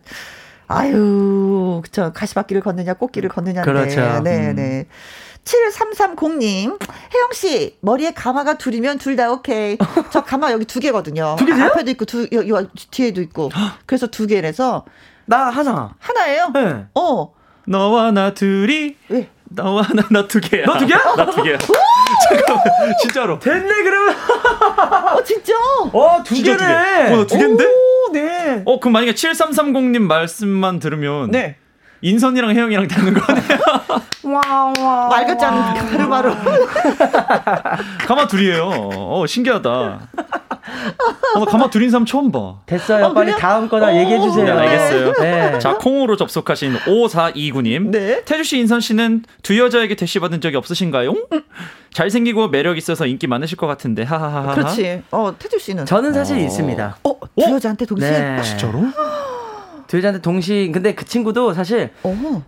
아유, 그쵸. 가시밭길을 걷느냐, 꽃길을 걷느냐인데. 그렇죠. 네, 음. 네. 7330님, 혜영씨, 머리에 가마가 둘이면 둘 다 오케이. 저 가마 여기 두 개거든요. 두 개세요? 앞에도 있고, 두, 여기 뒤에도 있고. 그래서 두 개라서. 나 하나. 하나예요? 네. 어. 너와 나 둘이. 왜? 나와 나두 개야. 너 두 개야? 나 두 개야. 잠깐만, 진짜로. 됐네, 그러면. 어, 진짜? 어, 두 진짜 개네. 두 개. 어, 두 개인데? 오, 네. 어, 그럼 만약에 7330님 말씀만 들으면. 네. 인선이랑 혜영이랑 되는 거네요. 와, 와. 말 같지 않은 가르마로. 가마 둘이에요. 어, 신기하다. 어, 나 가마 둘인 사람 처음 봐. 됐어요. 어, 빨리 그래요? 다음 거나 얘기해 주세요. 네, 알겠어요. 네. 자, 콩으로 접속하신 5429님. 네. 태주 씨, 인선 씨는 두 여자에게 대시 받은 적이 없으신가요? 음. 잘생기고 매력 있어서 인기 많으실 것 같은데. 하하하. 그렇지. 어, 태주 씨는 저는 사실 어. 있습니다. 어, 두 여자한테 동시에? 네. 아, 진짜로? 두 여자한테 동시 근데 그 친구도 사실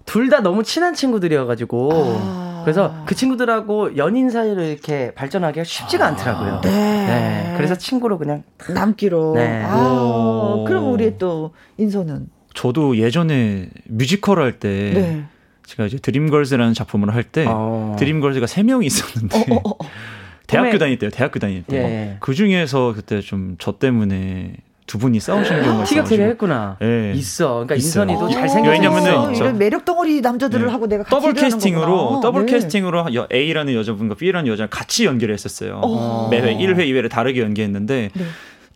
둘 다 너무 친한 친구들이어가지고 아. 그래서 그 친구들하고 연인 사이를 이렇게 발전하기가 쉽지가 아. 않더라고요. 네. 네. 그래서 친구로 그냥 남기로. 네. 아, 그럼 우리 또 인선은 저도 예전에 뮤지컬 할 때 네. 제가 이제 드림걸스라는 작품을 할때 어. 드림걸스가 세 명이 있었는데 어, 어, 어, 어. 대학교 다닐 때요. 대학교 다닐 때. 예. 그 중에서 그때 좀 저 때문에 두 분이 싸우시는 경우가 있어요. 티가 되게 했구나. 네. 있어. 그러니까 있어요. 인선이도 잘생겼어. 왜냐면은 이런 매력 덩어리 남자들을 네. 하고 내가 더블 캐스팅으로 더블 네. 캐스팅으로 A라는 여자분과 B라는 여자를 같이 연기했었어요. 어. 매회 1회, 2회를 다르게 연기했는데 네.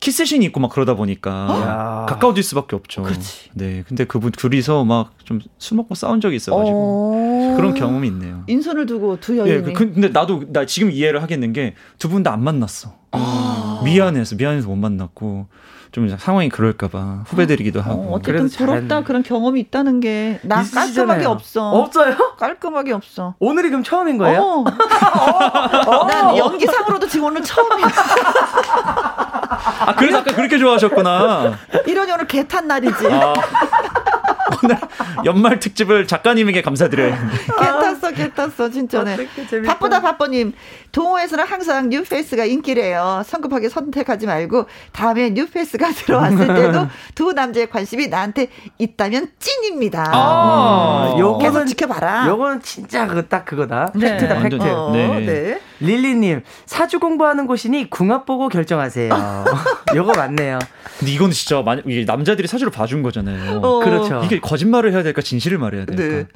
키스신이 있고 막 그러다 보니까 어? 가까워질 수밖에 없죠. 그렇지. 네. 근데 그분 둘이서 막 좀 술 먹고 싸운 적이 있어가지고 어... 그런 경험이 있네요. 인선을 두고 두 여인이. 네. 그, 근데 나도 나 지금 이해를 하겠는 게 두 분 다 안 만났어. 아... 미안해서 미안해서 못 만났고 좀 상황이 그럴까봐 후배들이기도 하고. 어, 쨌든 부럽다 그런 경험이 있다는 게 나 깔끔하게 없어. 없어요? 깔끔하게 없어. 오늘이 그럼 처음인 거예요? 어. 어. 난 연기상으로도 지금 오늘 처음이야. 아 그래서 아까 그렇게 좋아하셨구나. 이러니 오늘 개탄 날이지. 아. 오늘 연말 특집을 작가님에게 감사드려요. 계 탔 어, 계 탔어, 진짜네. 바쁘다, 바쁘님. 동호회에서는 항상 뉴페이스가 인기래요. 성급하게 선택하지 말고 다음에 뉴페이스가 들어왔을 때도 두 남자의 관심이 나한테 있다면 찐입니다. 아, 음. 요거는 계속 지켜봐라. 요거는 진짜 그 딱 그거다. 네. 팩트다, 팩트. 어, 네. 네. 릴리님, 사주 공부하는 곳이니 궁합 보고 결정하세요. 요거 맞네요. 근데 이건 진짜 만, 이게 남자들이 사주를 봐준 거잖아요. 어. 그렇죠. 이게 거짓말을 해야 될까 진실을 말해야 될까. 네.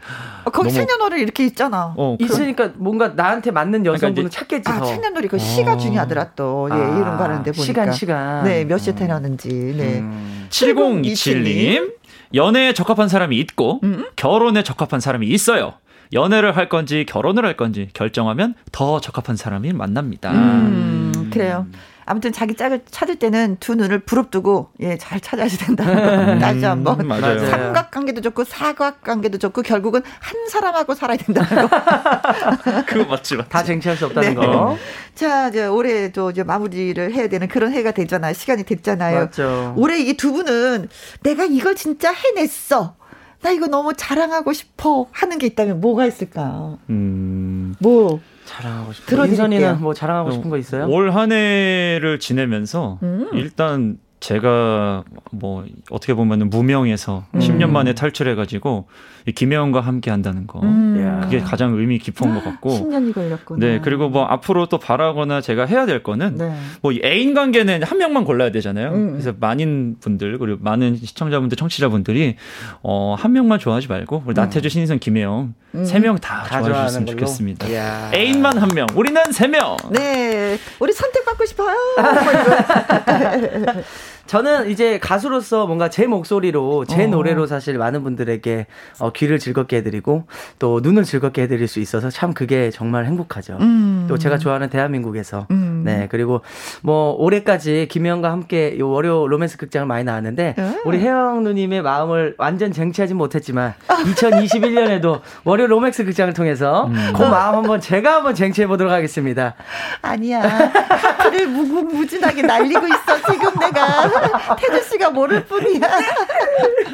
어, 거기 너무... 생년월일 이렇게 있 잖아. 어, 있으니까 뭔가 나한테 맞는 여성분을 그러니까 찾겠지. 아, 생년월일 그 시가 어. 중요하더라 또. 예, 아, 이런 거 하는데 보니까. 시간 시간. 네, 몇 시에 태어났는지. 네. 음. 7027님. 연애에 적합한 사람이 있고 음? 결혼에 적합한 사람이 있어요. 연애를 할 건지 결혼을 할 건지 결정하면 더 적합한 사람이 만납니다. 음, 그래요. 아무튼 자기 짝을 찾을 때는 두 눈을 부릅뜨고 예, 잘 찾아야 된다. 음, 다시 한번 맞아요. 삼각관계도 좋고 사각관계도 좋고 결국은 한 사람하고 살아야 된다는 거. 그거 맞지 맞지. 다 쟁취할 수 없다는 네. 거. 자, 이제 올해 또 이제 마무리를 해야 되는 그런 해가 되잖아요. 시간이 됐잖아요. 맞죠. 올해 이 두 분은 내가 이걸 진짜 해냈어. 나 이거 너무 자랑하고 싶어 하는 게 있다면 뭐가 있을까? 음. 뭐 자랑하고 싶은 인선이는 뭐 자랑하고 싶은 거 있어요? 올 한 해를 지내면서 음. 일단 제가 뭐 어떻게 보면은 무명에서 음. 10년 만에 탈출해가지고 김혜원과 함께 한다는 거 음. 그게 가장 의미 깊은 것 같고 10년이 걸렸구나. 네 그리고 뭐 앞으로 또 바라거나 제가 해야 될 거는 네. 뭐 애인 관계는 한 명만 골라야 되잖아요. 음. 그래서 많은 분들 그리고 많은 시청자분들 청취자분들이 어 한 명만 좋아하지 말고 우리 나태주 신인선 김혜영 음. 세명 다 좋아해 주셨으면 좋겠습니다. 이야. 애인만 한 명, 우리는 세 명. 네, 우리 선택받고 싶어요. 저는 이제 가수로서 뭔가 제 목소리로 제 어. 노래로 사실 많은 분들에게 어, 귀를 즐겁게 해드리고 또 눈을 즐겁게 해드릴 수 있어서 참 그게 정말 행복하죠. 음. 또 제가 좋아하는 대한민국에서 음. 네 그리고 뭐 올해까지 김혜영과 함께 요 월요 로맨스 극장을 많이 나왔는데 음. 우리 혜영 누님의 마음을 완전 쟁취하지 못했지만 2021년에도 월요 로맨스 극장을 통해서 음. 그 마음 한번 제가 한번 쟁취해 보도록 하겠습니다. 아니야 하트를 무궁무진하게 날리고 있어 지금 내가. 태주 씨가 모를 뿐이야.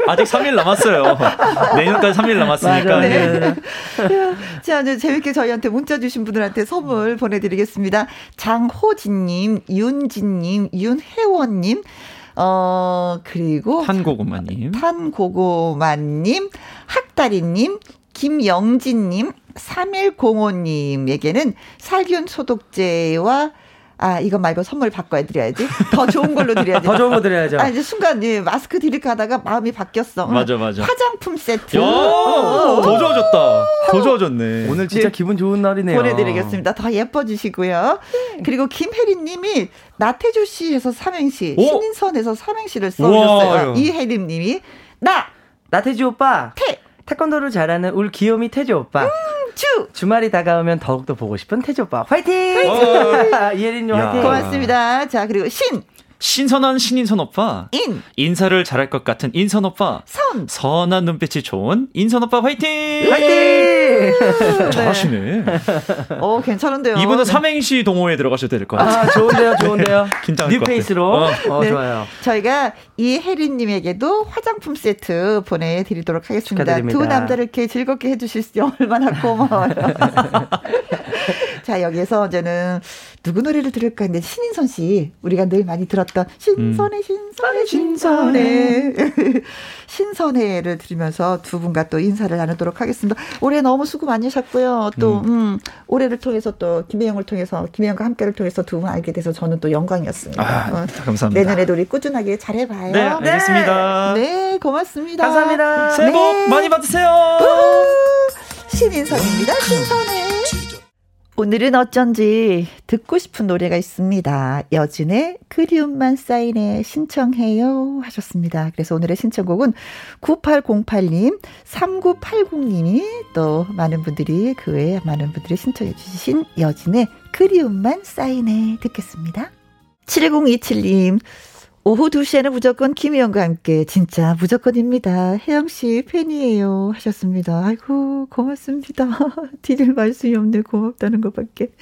아직 3일 남았어요. 내년까지 3일 남았으니까. 네. 자, 이제 재밌게 저희한테 문자 주신 분들한테 선물 보내드리겠습니다. 장호진님, 윤진님, 윤혜원님, 어, 그리고. 탄고구마님. 탄고구마님, 학다리님, 김영진님, 3105님에게는 살균 소독제와 아, 이거 말고 선물 바꿔야 드려야지. 더 좋은 걸로 드려야지. 더 좋은 거 드려야죠. 아, 이제 순간 예, 마스크 드릴까 하다가 마음이 바뀌었어. 맞아, 맞아. 화장품 세트. 야, 더 좋아졌다. 더 좋아졌네. 오늘 진짜 네. 기분 좋은 날이네요. 보내드리겠습니다. 더 예뻐지시고요. 그리고 김혜리 님이 나태주 씨에서 삼행시, 오? 신인선에서 삼행시를 써주셨어요. 이혜림 님이 나! 나태주 오빠! 태! 태권도를 잘하는 울 귀요미 태주 오빠. 음, 주! 주말이 다가오면 더욱더 보고 싶은 태주 오빠. 화이팅! 이혜린님 화이팅! 고맙습니다. 자, 그리고 신! 신선한 신인선 오빠. 인. 인사를 잘할 것 같은 인선 오빠. 선. 선한 눈빛이 좋은 인선 오빠 화이팅! 화이팅! 잘하시네. 어, 괜찮은데요. 이분은 네. 삼행시 동호회에 들어가셔도 될 것 같아요. 아, 좋은데요, 좋은데요. 긴장할 뉴 페이스로. 어, 어 네. 좋아요. 저희가 이혜린님에게도 화장품 세트 보내드리도록 하겠습니다. 축하드립니다. 두 남자를 이렇게 즐겁게 해주실 수 얼마나 고마워요. 자, 여기서 이제는 누구 노래를 들을까 했는데 신인선 씨 우리가 늘 많이 들었던 신선해 음. 신선해 신선해 신선해를 들으면서 두 분과 또 인사를 나누도록 하겠습니다. 올해 너무 수고 많으셨고요. 또 음. 음, 올해를 통해서 또 김혜영을 통해서 김혜영과 함께를 통해서 두 분 알게 돼서 저는 또 영광이었습니다. 아, 어, 감사합니다. 내년에도 우리 꾸준하게 잘해봐요. 네, 알겠습니다. 네, 네 고맙습니다. 감사합니다. 새해 복 네. 많이 받으세요. 신인선입니다. 신선해. 오늘은 어쩐지 듣고 싶은 노래가 있습니다. 여진의 그리움만 사인해 신청해요 하셨습니다. 그래서 오늘의 신청곡은 9808님, 3980님이 또 많은 분들이 그 외에 많은 분들이 신청해 주신 여진의 그리움만 쌓이네 듣겠습니다. 7027님, 오후 2시에는 무조건 김혜영과 함께 진짜 무조건입니다. 혜영 씨 팬이에요 하셨습니다. 아이고 고맙습니다. 드릴 말씀이 없네 고맙다는 것밖에.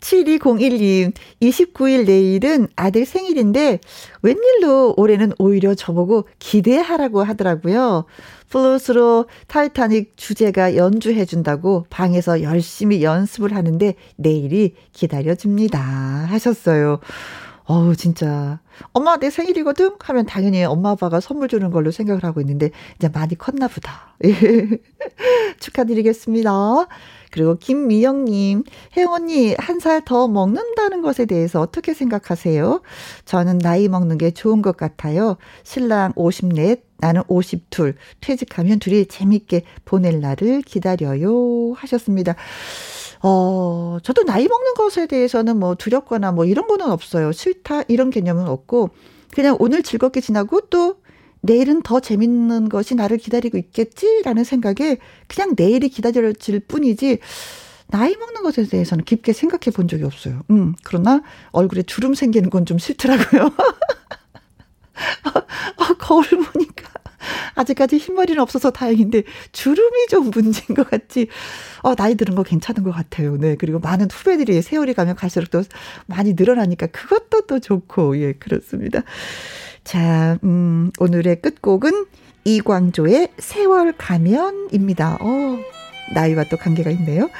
7201님, 29일 내일은 아들 생일인데, 웬일로 올해는 오히려 저보고 기대하라고 하더라고요. 플루트로 타이타닉 주제가 연주해준다고 방에서 열심히 연습을 하는데, 내일이 기다려집니다. 하셨어요. 어우, 진짜. 엄마 내 생일이거든? 하면 당연히 엄마 아빠가 선물 주는 걸로 생각을 하고 있는데, 이제 많이 컸나 보다. 축하드리겠습니다. 그리고 김미영님, 혜영 언니, 한 살 더 먹는다는 것에 대해서 어떻게 생각하세요? 저는 나이 먹는 게 좋은 것 같아요. 신랑 54, 나는 52, 퇴직하면 둘이 재밌게 보낼 날을 기다려요. 하셨습니다. 어, 저도 나이 먹는 것에 대해서는 뭐 두렵거나 뭐 이런 거는 없어요. 싫다 이런 개념은 없고 그냥 오늘 즐겁게 지나고 또 내일은 더 재밌는 것이 나를 기다리고 있겠지라는 생각에 그냥 내일이 기다려질 뿐이지 나이 먹는 것에 대해서는 깊게 생각해 본 적이 없어요. 음, 그러나 얼굴에 주름 생기는 건 좀 싫더라고요. 어, 거울 보니까 아직까지 흰머리는 없어서 다행인데 주름이 좀 문제인 것 같지. 어, 나이 드는 거 괜찮은 것 같아요. 네. 그리고 많은 후배들이 세월이 가면 갈수록 또 많이 늘어나니까 그것도 또 좋고, 예, 그렇습니다. 자, 음, 오늘의 끝곡은 이광조의 세월 가면입니다. 어, 나이와 또 관계가 있네요.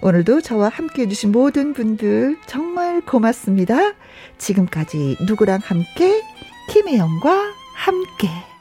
오늘도 저와 함께 해주신 모든 분들 정말 고맙습니다. 지금까지 누구랑 함께 김혜영과 함께.